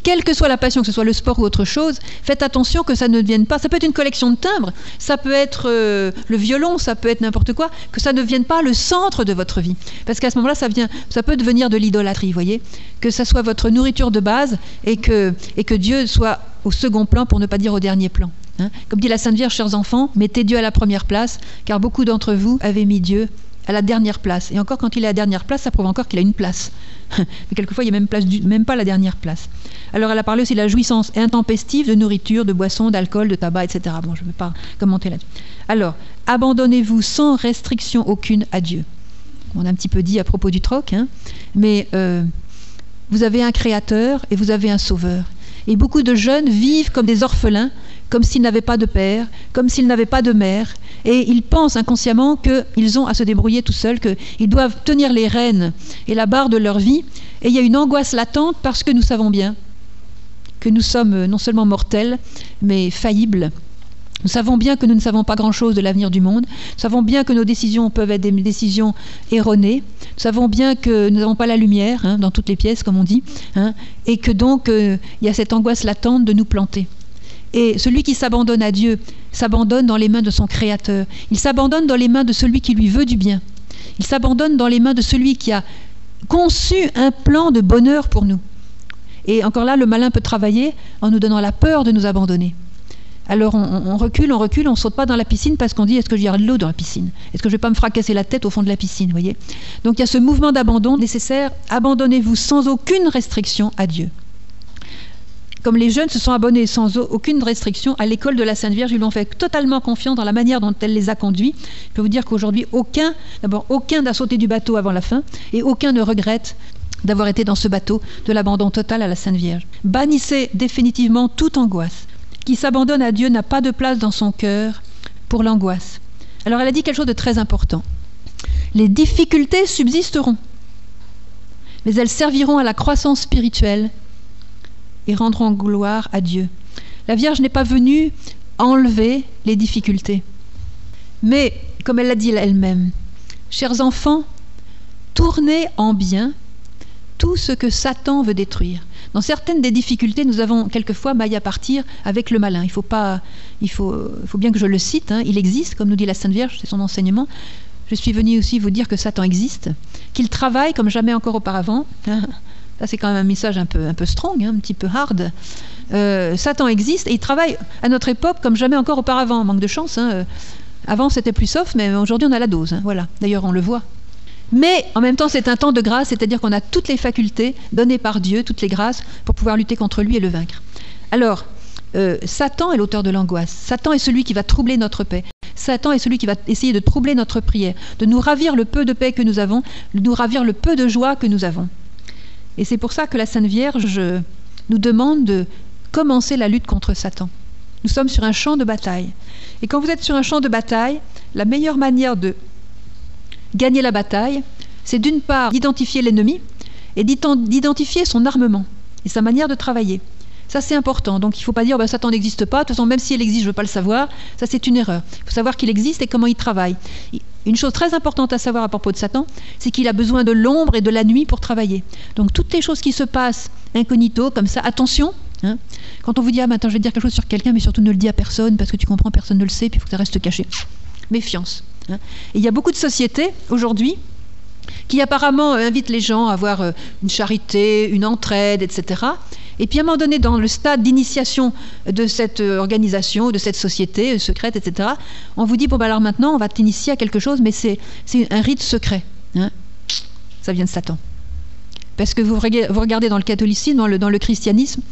quelle que soit la passion, que ce soit le sport ou autre chose, faites attention que ça ne devienne pas. Ça peut être une collection de timbres, ça peut être euh, le violon, ça peut être n'importe quoi, que ça ne devienne pas le centre de votre vie. Parce qu'à ce moment-là, ça, peut devenir de l'idolâtrie, voyez. Que ça soit votre nourriture de base et que, Dieu soit au second plan, pour ne pas dire au dernier plan. Hein. Comme dit la Sainte Vierge, chers enfants, mettez Dieu à la première place, car beaucoup d'entre vous avaient mis Dieu à la dernière place. Et encore, quand il est à la dernière place, ça prouve encore qu'il a une place. Mais quelquefois, il n'y a même, pas la dernière place. Alors, elle a parlé aussi de la jouissance intempestive de nourriture, de boissons, d'alcool, de tabac, etc. Bon, je ne vais pas commenter là-dessus. Alors, abandonnez-vous sans restriction aucune à Dieu. On a un petit peu dit à propos du troc, hein, mais euh, vous avez un créateur et vous avez un sauveur. Et beaucoup de jeunes vivent comme des orphelins, comme s'ils n'avaient pas de père, comme s'ils n'avaient pas de mère, et ils pensent inconsciemment qu'ils ont à se débrouiller tout seuls, qu'ils doivent tenir les rênes et la barre de leur vie, et il y a une angoisse latente parce que nous savons bien que nous sommes non seulement mortels, mais faillibles. Nous savons bien que nous ne savons pas grand-chose de l'avenir du monde. Nous savons bien que nos décisions peuvent être des décisions erronées. Nous savons bien que nous n'avons pas la lumière hein, dans toutes les pièces, comme on dit, hein, et que donc euh, il y a cette angoisse latente de nous planter. Et celui qui s'abandonne à Dieu s'abandonne dans les mains de son Créateur. Il s'abandonne dans les mains de celui qui lui veut du bien. Il s'abandonne dans les mains de celui qui a conçu un plan de bonheur pour nous. Et encore là, le malin peut travailler en nous donnant la peur de nous abandonner. Alors on, recule, on recule, on ne saute pas dans la piscine parce qu'on dit est-ce que j'ai de l'eau dans la piscine? Est-ce que je ne vais pas me fracasser la tête au fond de la piscine voyez? Donc il y a ce mouvement d'abandon nécessaire. Abandonnez-vous sans aucune restriction à Dieu comme les jeunes se sont abonnés sans aucune restriction à l'école de la Sainte Vierge, ils l'ont fait totalement confiant dans la manière dont elle les a conduits. Je peux vous dire qu'aujourd'hui, aucun, d'abord, aucun n'a sauté du bateau avant la fin et aucun ne regrette d'avoir été dans ce bateau de l'abandon total à la Sainte Vierge. Bannissez définitivement toute angoisse. Qui s'abandonne à Dieu n'a pas de place dans son cœur pour l'angoisse. Alors elle a dit quelque chose de très important. Les difficultés subsisteront, mais elles serviront à la croissance spirituelle et rendront gloire à Dieu. La Vierge n'est pas venue enlever les difficultés. Mais, comme elle l'a dit elle-même, chers enfants, tournez en bien tout ce que Satan veut détruire. Dans certaines des difficultés, nous avons quelquefois maille à partir avec le malin. Il faut, pas, il faut, faut bien que je le cite. Hein. Il existe, comme nous dit la Sainte Vierge, c'est son enseignement. Je suis venu aussi vous dire que Satan existe, qu'il travaille comme jamais encore auparavant. Ça, c'est quand même un message un peu, un peu strong, hein, un petit peu hard. Euh, Satan existe et il travaille à notre époque comme jamais encore auparavant. Manque de chance. Hein. Avant, c'était plus soft, mais aujourd'hui, on a la dose. Hein, voilà. D'ailleurs, on le voit. Mais en même temps, c'est un temps de grâce, c'est-à-dire qu'on a toutes les facultés données par Dieu, toutes les grâces, pour pouvoir lutter contre lui et le vaincre. Alors, euh, Satan est l'auteur de l'angoisse. Satan est celui qui va troubler notre paix. Satan est celui qui va essayer de troubler notre prière, de nous ravir le peu de paix que nous avons, de nous ravir le peu de joie que nous avons. Et c'est pour ça que la Sainte Vierge nous demande de commencer la lutte contre Satan. Nous sommes sur un champ de bataille. Et quand vous êtes sur un champ de bataille, la meilleure manière de gagner la bataille, c'est d'une part d'identifier l'ennemi et d'identifier son armement et sa manière de travailler. Ça, c'est important. Donc, il ne faut pas dire bah, Satan n'existe pas. De toute façon, même si elle existe, je ne veux pas le savoir. Ça, c'est une erreur. Il faut savoir qu'il existe et comment il travaille. Une chose très importante à savoir à propos de Satan, c'est qu'il a besoin de l'ombre et de la nuit pour travailler. Donc, toutes les choses qui se passent incognito, comme ça, attention. Hein. Quand on vous dit, ah, maintenant, je vais dire quelque chose sur quelqu'un, mais surtout ne le dis à personne, parce que tu comprends, personne ne le sait, puis il faut que ça reste caché. Méfiance. Hein. Et il y a beaucoup de sociétés aujourd'hui qui apparemment invitent les gens à avoir euh, une charité, une entraide, etc. Et puis à un moment donné, dans le stade d'initiation de cette euh, organisation, de cette société euh, secrète, etc., on vous dit, bon, ben alors maintenant, on va t'initier à quelque chose, mais c'est un rite secret. Hein. Ça vient de Satan. Parce que vous regardez dans le catholicisme, dans le, dans le christianisme,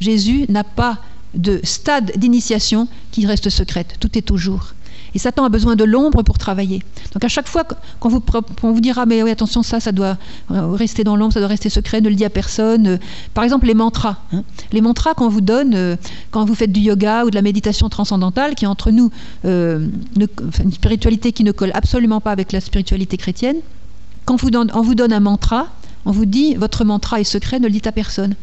Jésus n'a pas de stade d'initiation qui reste secrète. Tout est toujours. Et Satan a besoin de l'ombre pour travailler. Donc à chaque fois qu'on vous, vous dira, mais oui, attention, ça, ça doit euh, rester dans l'ombre, ça doit rester secret, ne le dis à personne. Euh, par exemple, les mantras. Hein. Les mantras qu'on vous donne euh, quand vous faites du yoga ou de la méditation transcendantale, qui est entre nous une spiritualité qui ne colle absolument pas avec la spiritualité chrétienne. Quand vous on vous donne un mantra, on vous dit, votre mantra est secret, ne le dites à personne.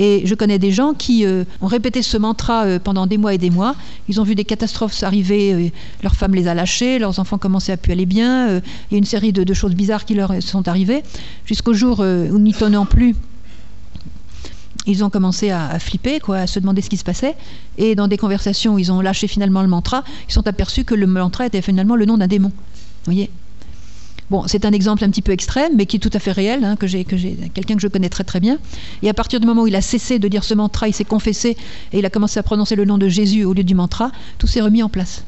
Et je connais des gens qui euh, ont répété ce mantra euh, pendant des mois et des mois. Ils ont vu des catastrophes arriver, euh, leur femme les a lâchés, leurs enfants commençaient à plus aller bien. il y a une série de, choses bizarres qui leur sont arrivées, jusqu'au jour où, n'y tenant plus, ils ont commencé à, à, flipper, quoi, à se demander ce qui se passait. Et dans des conversations où ils ont lâché finalement le mantra, ils sont aperçus que le mantra était finalement le nom d'un démon. Vous voyez? Bon, c'est un exemple un petit peu extrême, mais qui est tout à fait réel, hein, que j'ai, que j'ai quelqu'un que je connais très très bien. Et à partir du moment où il a cessé de dire ce mantra, il s'est confessé et il a commencé à prononcer le nom de Jésus au lieu du mantra, tout s'est remis en place,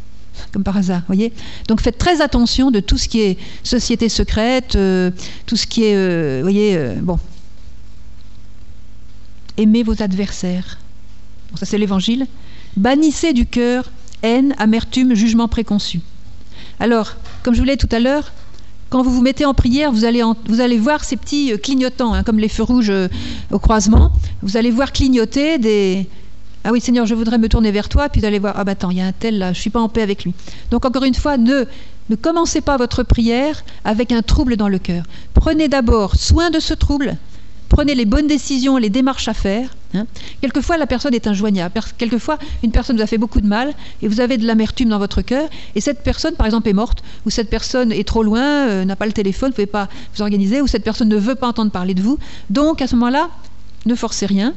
comme par hasard, voyez. Donc faites très attention de tout ce qui est société secrète, euh, tout ce qui est, euh, voyez, euh, bon. Aimez vos adversaires. ça c'est l'Évangile. Bannissez du cœur haine, amertume, jugement préconçu. Alors, comme je vous l'ai dit tout à l'heure, quand vous vous mettez en prière, vous allez, voir ces petits euh, clignotants, hein, comme les feux rouges euh, au croisement. Vous allez voir clignoter des... Ah oui, Seigneur, je voudrais me tourner vers toi, puis vous allez voir, ah bah attends, il y a un tel là, je ne suis pas en paix avec lui. Donc encore une fois, ne, ne commencez pas votre prière avec un trouble dans le cœur. Prenez d'abord soin de ce trouble, prenez les bonnes décisions, les démarches à faire. Hein. Quelquefois, la personne est injoignable. Quelquefois, une personne vous a fait beaucoup de mal et vous avez de l'amertume dans votre cœur. Et cette personne, par exemple, est morte, ou cette personne est trop loin, euh, n'a pas le téléphone, ne pouvez pas vous organiser, ou cette personne ne veut pas entendre parler de vous. Donc, à ce moment-là, ne forcez rien,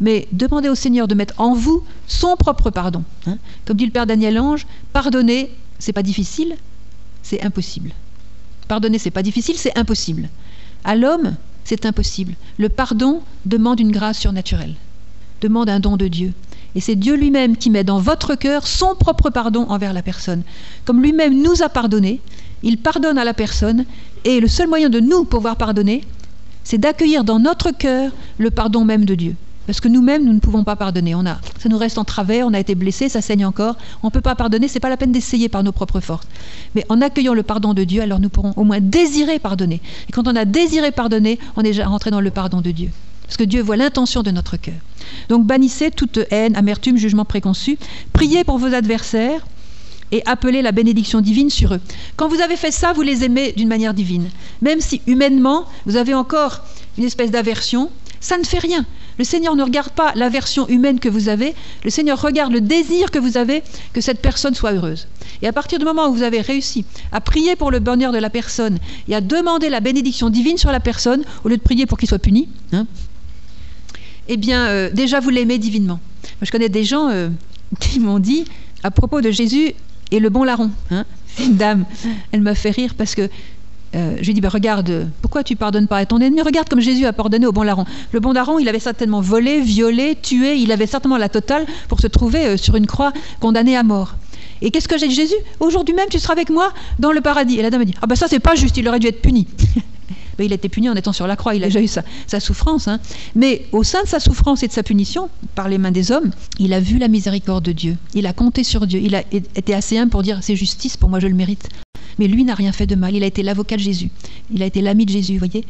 mais demandez au Seigneur de mettre en vous son propre pardon. Hein. Comme dit le Père Daniel Ange, pardonner, c'est pas difficile, c'est impossible. Pardonner, c'est pas difficile, c'est impossible. À l'homme, c'est impossible. Le pardon demande une grâce surnaturelle, demande un don de Dieu. Et c'est Dieu lui-même qui met dans votre cœur son propre pardon envers la personne. Comme lui-même nous a pardonné, il pardonne à la personne, et le seul moyen de nous pouvoir pardonner, c'est d'accueillir dans notre cœur le pardon même de Dieu. Parce que nous-mêmes, nous ne pouvons pas pardonner. On a, ça nous reste en travers, on a été blessé, ça saigne encore. On ne peut pas pardonner, c'est pas la peine d'essayer par nos propres forces. Mais en accueillant le pardon de Dieu, alors nous pourrons au moins désirer pardonner. Et quand on a désiré pardonner, on est déjà rentré dans le pardon de Dieu. Parce que Dieu voit l'intention de notre cœur. Donc bannissez toute haine, amertume, jugement préconçu. Priez pour vos adversaires et appelez la bénédiction divine sur eux. Quand vous avez fait ça, vous les aimez d'une manière divine. Même si humainement, vous avez encore une espèce d'aversion, ça ne fait rien. Le Seigneur ne regarde pas la version humaine que vous avez, le Seigneur regarde le désir que vous avez que cette personne soit heureuse. Et à partir du moment où vous avez réussi à prier pour le bonheur de la personne et à demander la bénédiction divine sur la personne, au lieu de prier pour qu'il soit puni, hein, eh bien, euh, déjà, vous l'aimez divinement. Moi, je connais des gens euh, qui m'ont dit, à propos de Jésus et le bon larron, hein, c'est une dame, elle m'a fait rire parce que euh, je lui dit, bah, regarde, pourquoi tu pardonnes pas à ton ennemi? Regarde comme Jésus a pardonné au bon larron. Le bon larron, il avait certainement volé, violé, tué, il avait certainement la totale pour se trouver euh, sur une croix condamné à mort. Et qu'est-ce que j'ai dit Jésus? Aujourd'hui même, tu seras avec moi dans le paradis. Et la dame a dit, ah ben ça c'est pas juste, il aurait dû être puni. ben, il a été puni en étant sur la croix, il a déjà eu sa, sa souffrance. Hein. Mais au sein de sa souffrance et de sa punition, par les mains des hommes, il a vu la miséricorde de Dieu. Il a compté sur Dieu. Il a été assez humble pour dire, c'est justice, pour moi je le mérite. Mais lui n'a rien fait de mal. Il a été l'avocat de Jésus. Il a été l'ami de Jésus, vous voyez.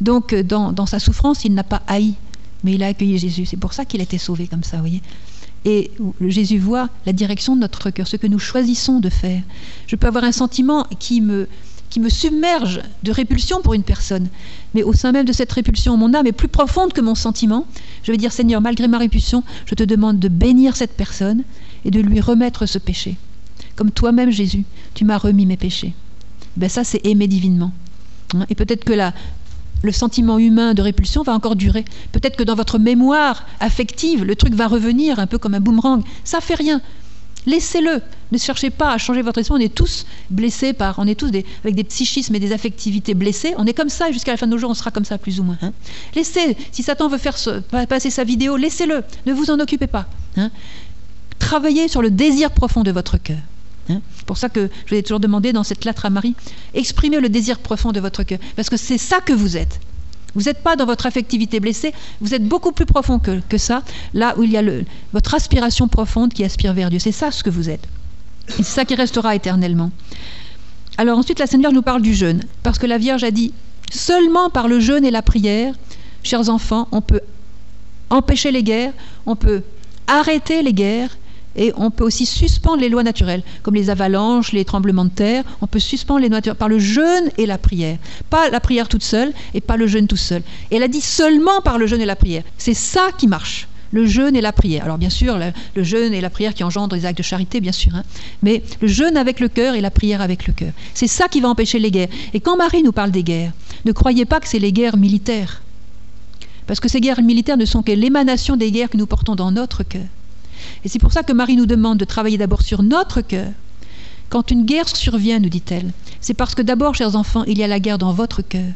Donc, euh, dans, sa souffrance, il n'a pas haï, mais il a accueilli Jésus. C'est pour ça qu'il a été sauvé comme ça, vous voyez. Et Jésus voit la direction de notre cœur, ce que nous choisissons de faire. Je peux avoir un sentiment qui me, qui me submerge de répulsion pour une personne. Mais au sein même de cette répulsion, mon âme est plus profonde que mon sentiment. Je vais dire, Seigneur, malgré ma répulsion, je te demande de bénir cette personne et de lui remettre ce péché comme toi-même Jésus, tu m'as remis mes péchés. Ben ça, c'est aimer divinement. Hein, et peut-être que la, le sentiment humain de répulsion va encore durer. Peut-être que dans votre mémoire affective, le truc va revenir un peu comme un boomerang. Ça fait rien. Laissez-le. Ne cherchez pas à changer votre esprit. On est tous blessés par, on est tous avec des psychismes et des affectivités blessées. On est comme ça jusqu'à la fin de nos jours, on sera comme ça plus ou moins. Hein. Laissez. Si Satan veut faire passer sa vidéo, laissez-le. Ne vous en occupez pas. Hein. Travaillez sur le désir profond de votre cœur. Hein. C'est pour ça que je vous ai toujours demandé dans cette lettre à Marie, exprimez le désir profond de votre cœur, parce que c'est ça que vous êtes. Vous n'êtes pas dans votre affectivité blessée, vous êtes beaucoup plus profond que, que ça, là où il y a le, votre aspiration profonde qui aspire vers Dieu. C'est ça ce que vous êtes. Et c'est ça qui restera éternellement. Alors ensuite, la Vierge nous parle du jeûne, parce que la Vierge a dit, seulement par le jeûne et la prière, chers enfants, on peut empêcher les guerres, on peut arrêter les guerres, et on peut aussi suspendre les lois naturelles, comme les avalanches, les tremblements de terre. On peut suspendre les lois naturelles par le jeûne et la prière. Pas la prière toute seule et pas le jeûne tout seul. Elle a dit seulement par le jeûne et la prière. C'est ça qui marche. Le jeûne et la prière. Alors bien sûr, le, jeûne et la prière qui engendrent des actes de charité, bien sûr. Hein. mais le jeûne avec le cœur et la prière avec le cœur. C'est ça qui va empêcher les guerres. Et quand Marie nous parle des guerres, ne croyez pas que c'est les guerres militaires. Parce que ces guerres militaires ne sont que l'émanation des guerres que nous portons dans notre cœur. Et c'est pour ça que Marie nous demande de travailler d'abord sur notre cœur. Quand une guerre survient, nous dit-elle, c'est parce que d'abord, chers enfants, il y a la guerre dans votre cœur.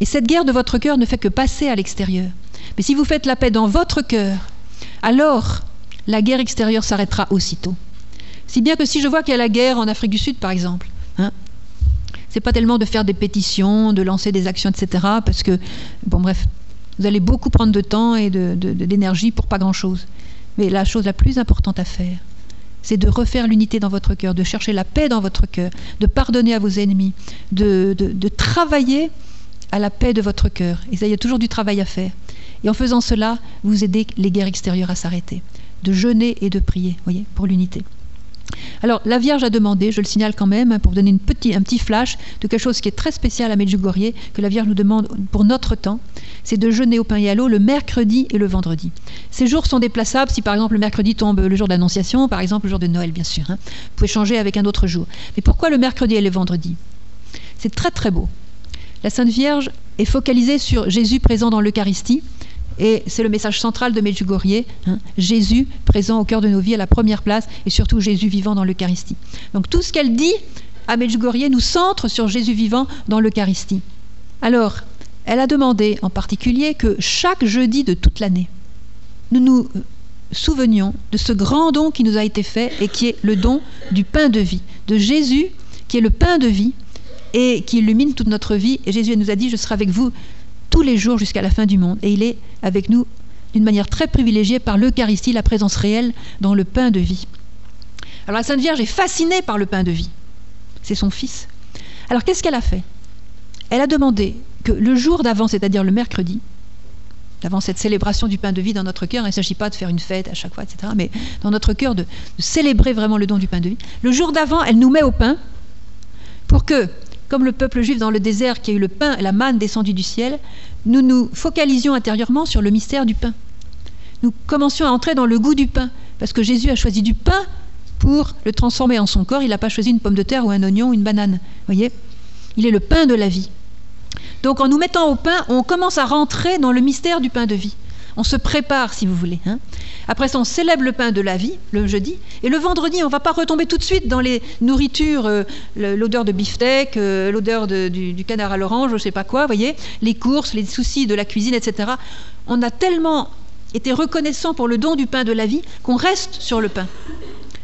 Et cette guerre de votre cœur ne fait que passer à l'extérieur. Mais si vous faites la paix dans votre cœur, alors la guerre extérieure s'arrêtera aussitôt. Si bien que si je vois qu'il y a la guerre en Afrique du Sud, par exemple, hein, c'est pas tellement de faire des pétitions, de lancer des actions, etc. Parce que, bon, bref, vous allez beaucoup prendre de temps et d'énergie pour pas grand-chose. Mais la chose la plus importante à faire, c'est de refaire l'unité dans votre cœur, de chercher la paix dans votre cœur, de pardonner à vos ennemis, de, de, travailler à la paix de votre cœur. Et ça, il y a toujours du travail à faire. Et en faisant cela, vous aidez les guerres extérieures à s'arrêter, de jeûner et de prier, voyez, pour l'unité. Alors, la Vierge a demandé, je le signale quand même, pour donner un petit flash de quelque chose qui est très spécial à Medjugorje, que la Vierge nous demande pour notre temps, c'est de jeûner au pain et à l'eau le mercredi et le vendredi. Ces jours sont déplaçables si par exemple le mercredi tombe le jour d'Annonciation, par exemple le jour de Noël, bien sûr. Hein. Vous pouvez changer avec un autre jour. Mais pourquoi le mercredi et le vendredi? C'est très très beau. La Sainte Vierge est focalisée sur Jésus présent dans l'Eucharistie, et c'est le message central de Medjugorje, hein. Jésus présent au cœur de nos vies à la première place, et surtout Jésus vivant dans l'Eucharistie. Donc tout ce qu'elle dit à Medjugorje nous centre sur Jésus vivant dans l'Eucharistie. Alors, elle a demandé en particulier que chaque jeudi de toute l'année, nous nous souvenions de ce grand don qui nous a été fait et qui est le don du pain de vie, de Jésus qui est le pain de vie et qui illumine toute notre vie. Et Jésus nous a dit, je serai avec vous tous les jours jusqu'à la fin du monde. Et il est avec nous d'une manière très privilégiée par l'Eucharistie, la présence réelle dans le pain de vie. Alors la Sainte Vierge est fascinée par le pain de vie. C'est son fils. Alors qu'est-ce qu'elle a fait? Elle a demandé que le jour d'avant, c'est-à-dire le mercredi, avant cette célébration du pain de vie dans notre cœur, il ne s'agit pas de faire une fête à chaque fois, etc., mais dans notre cœur de, de célébrer vraiment le don du pain de vie. Le jour d'avant, elle nous met au pain pour que, comme le peuple juif dans le désert qui a eu le pain et la manne descendue du ciel, nous nous focalisions intérieurement sur le mystère du pain. Nous commencions à entrer dans le goût du pain, parce que Jésus a choisi du pain pour le transformer en son corps. Il n'a pas choisi une pomme de terre ou un oignon ou une banane. Voyez Il est le pain de la vie. Donc en nous mettant au pain, on commence à rentrer dans le mystère du pain de vie. On se prépare, si vous voulez. Hein. Après ça, on célèbre le pain de la vie, le jeudi. Et le vendredi, on ne va pas retomber tout de suite dans les nourritures, euh, l'odeur de beefsteak, euh, l'odeur du, canard à l'orange, je ne sais pas quoi, voyez, les courses, les soucis de la cuisine, etc. On a tellement été reconnaissant pour le don du pain de la vie qu'on reste sur le pain.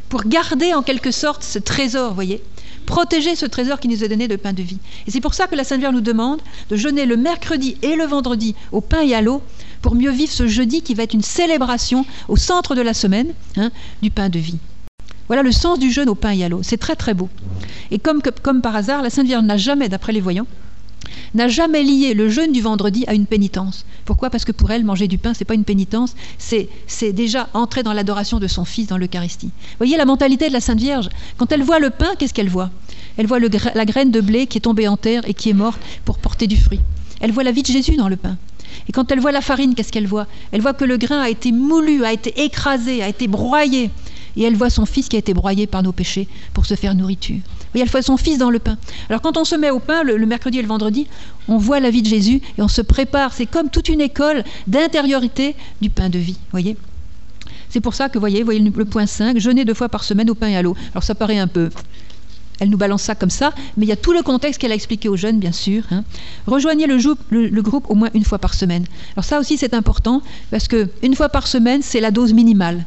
Pour garder en quelque sorte ce trésor, voyez protéger ce trésor qui nous est donné de pain de vie. Et c'est pour ça que la Sainte Vierge nous demande de jeûner le mercredi et le vendredi au pain et à l'eau pour mieux vivre ce jeudi qui va être une célébration au centre de la semaine hein, du pain de vie. Voilà le sens du jeûne au pain et à l'eau. C'est très très beau. Et comme, comme par hasard, la Sainte Vierge n'a jamais, d'après les voyants, n'a jamais lié le jeûne du vendredi à une pénitence. Pourquoi? Parce que pour elle, manger du pain, c'est pas une pénitence, c'est, c'est déjà entrer dans l'adoration de son Fils dans l'Eucharistie. Voyez la mentalité de la Sainte Vierge? Quand elle voit le pain, qu'est-ce qu'elle voit? Elle voit la graine de blé qui est tombée en terre et qui est morte pour porter du fruit. Elle voit la vie de Jésus dans le pain. Et quand elle voit la farine, qu'est-ce qu'elle voit? Elle voit que le grain a été moulu, a été écrasé, a été broyé et elle voit son fils qui a été broyé par nos péchés pour se faire nourriture. Oui, elle voit son fils dans le pain. Alors quand on se met au pain le, mercredi et le vendredi, on voit la vie de Jésus et on se prépare. C'est comme toute une école d'intériorité du pain de vie. Voyez c'est pour ça que, voyez, voyez le, point 5, jeûner deux fois par semaine au pain et à l'eau. Alors ça paraît un peu elle nous balance ça comme ça, mais il y a tout le contexte qu'elle a expliqué aux jeunes, bien sûr. Hein. Rejoignez le, le, groupe au moins une fois par semaine. Alors ça aussi c'est important parce que une fois par semaine c'est la dose minimale.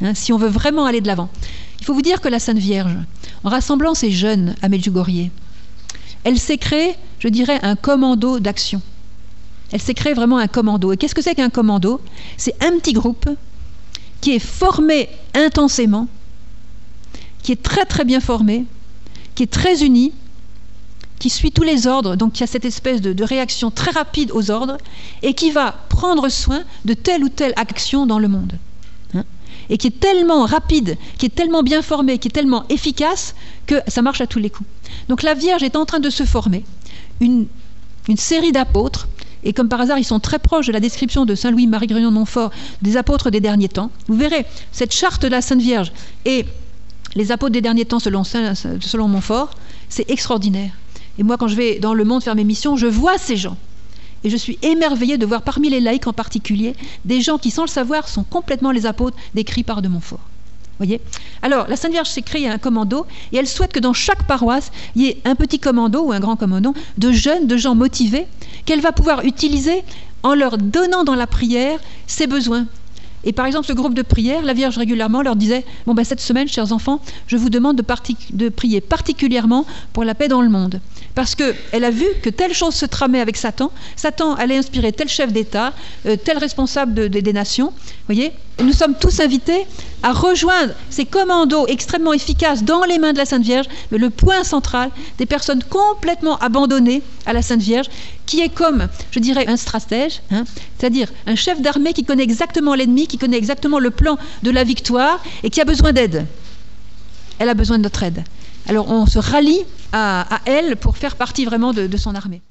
Hein, si on veut vraiment aller de l'avant. Il faut vous dire que la Sainte Vierge, en rassemblant ces jeunes à Medjugorje, elle s'est créée, je dirais, un commando d'action. Elle s'est créée vraiment un commando. Et qu'est-ce que c'est qu'un commando? C'est un petit groupe qui est formé intensément, qui est très très bien formé, qui est très uni, qui suit tous les ordres, donc qui a cette espèce de, de, réaction très rapide aux ordres, et qui va prendre soin de telle ou telle action dans le monde et qui est tellement rapide, qui est tellement bien formé, qui est tellement efficace que ça marche à tous les coups. Donc la Vierge est en train de se former une, série d'apôtres et comme par hasard, ils sont très proches de la description de Saint Louis-Marie Grignon de Montfort des apôtres des derniers temps. Vous verrez, cette charte de la Sainte Vierge et les apôtres des derniers temps selon, selon Montfort, c'est extraordinaire. Et moi, quand je vais dans le monde faire mes missions, je vois ces gens. Et je suis émerveillée de voir parmi les laïcs en particulier des gens qui, sans le savoir, sont complètement les apôtres décrits par de Montfort. Voyez? Alors, la Sainte Vierge s'est créée un commando et elle souhaite que dans chaque paroisse, il y ait un petit commando ou un grand commando de jeunes, de gens motivés, qu'elle va pouvoir utiliser en leur donnant dans la prière ses besoins, et par exemple, ce groupe de prière, la Vierge régulièrement leur disait Bon, ben, cette semaine, chers enfants, je vous demande de, de prier particulièrement pour la paix dans le monde. Parce qu'elle a vu que telle chose se tramait avec Satan. Satan allait inspirer tel chef d'État, euh, tel responsable des nations. voyez? Nous sommes tous invités à rejoindre ces commandos extrêmement efficaces dans les mains de la Sainte Vierge, mais le point central des personnes complètement abandonnées à la Sainte Vierge, qui est comme, je dirais, un stratège, hein, c'est-à-dire un chef d'armée qui connaît exactement l'ennemi, qui connaît exactement le plan de la victoire et qui a besoin d'aide. Elle a besoin de notre aide. Alors on se rallie à, elle pour faire partie vraiment de son armée.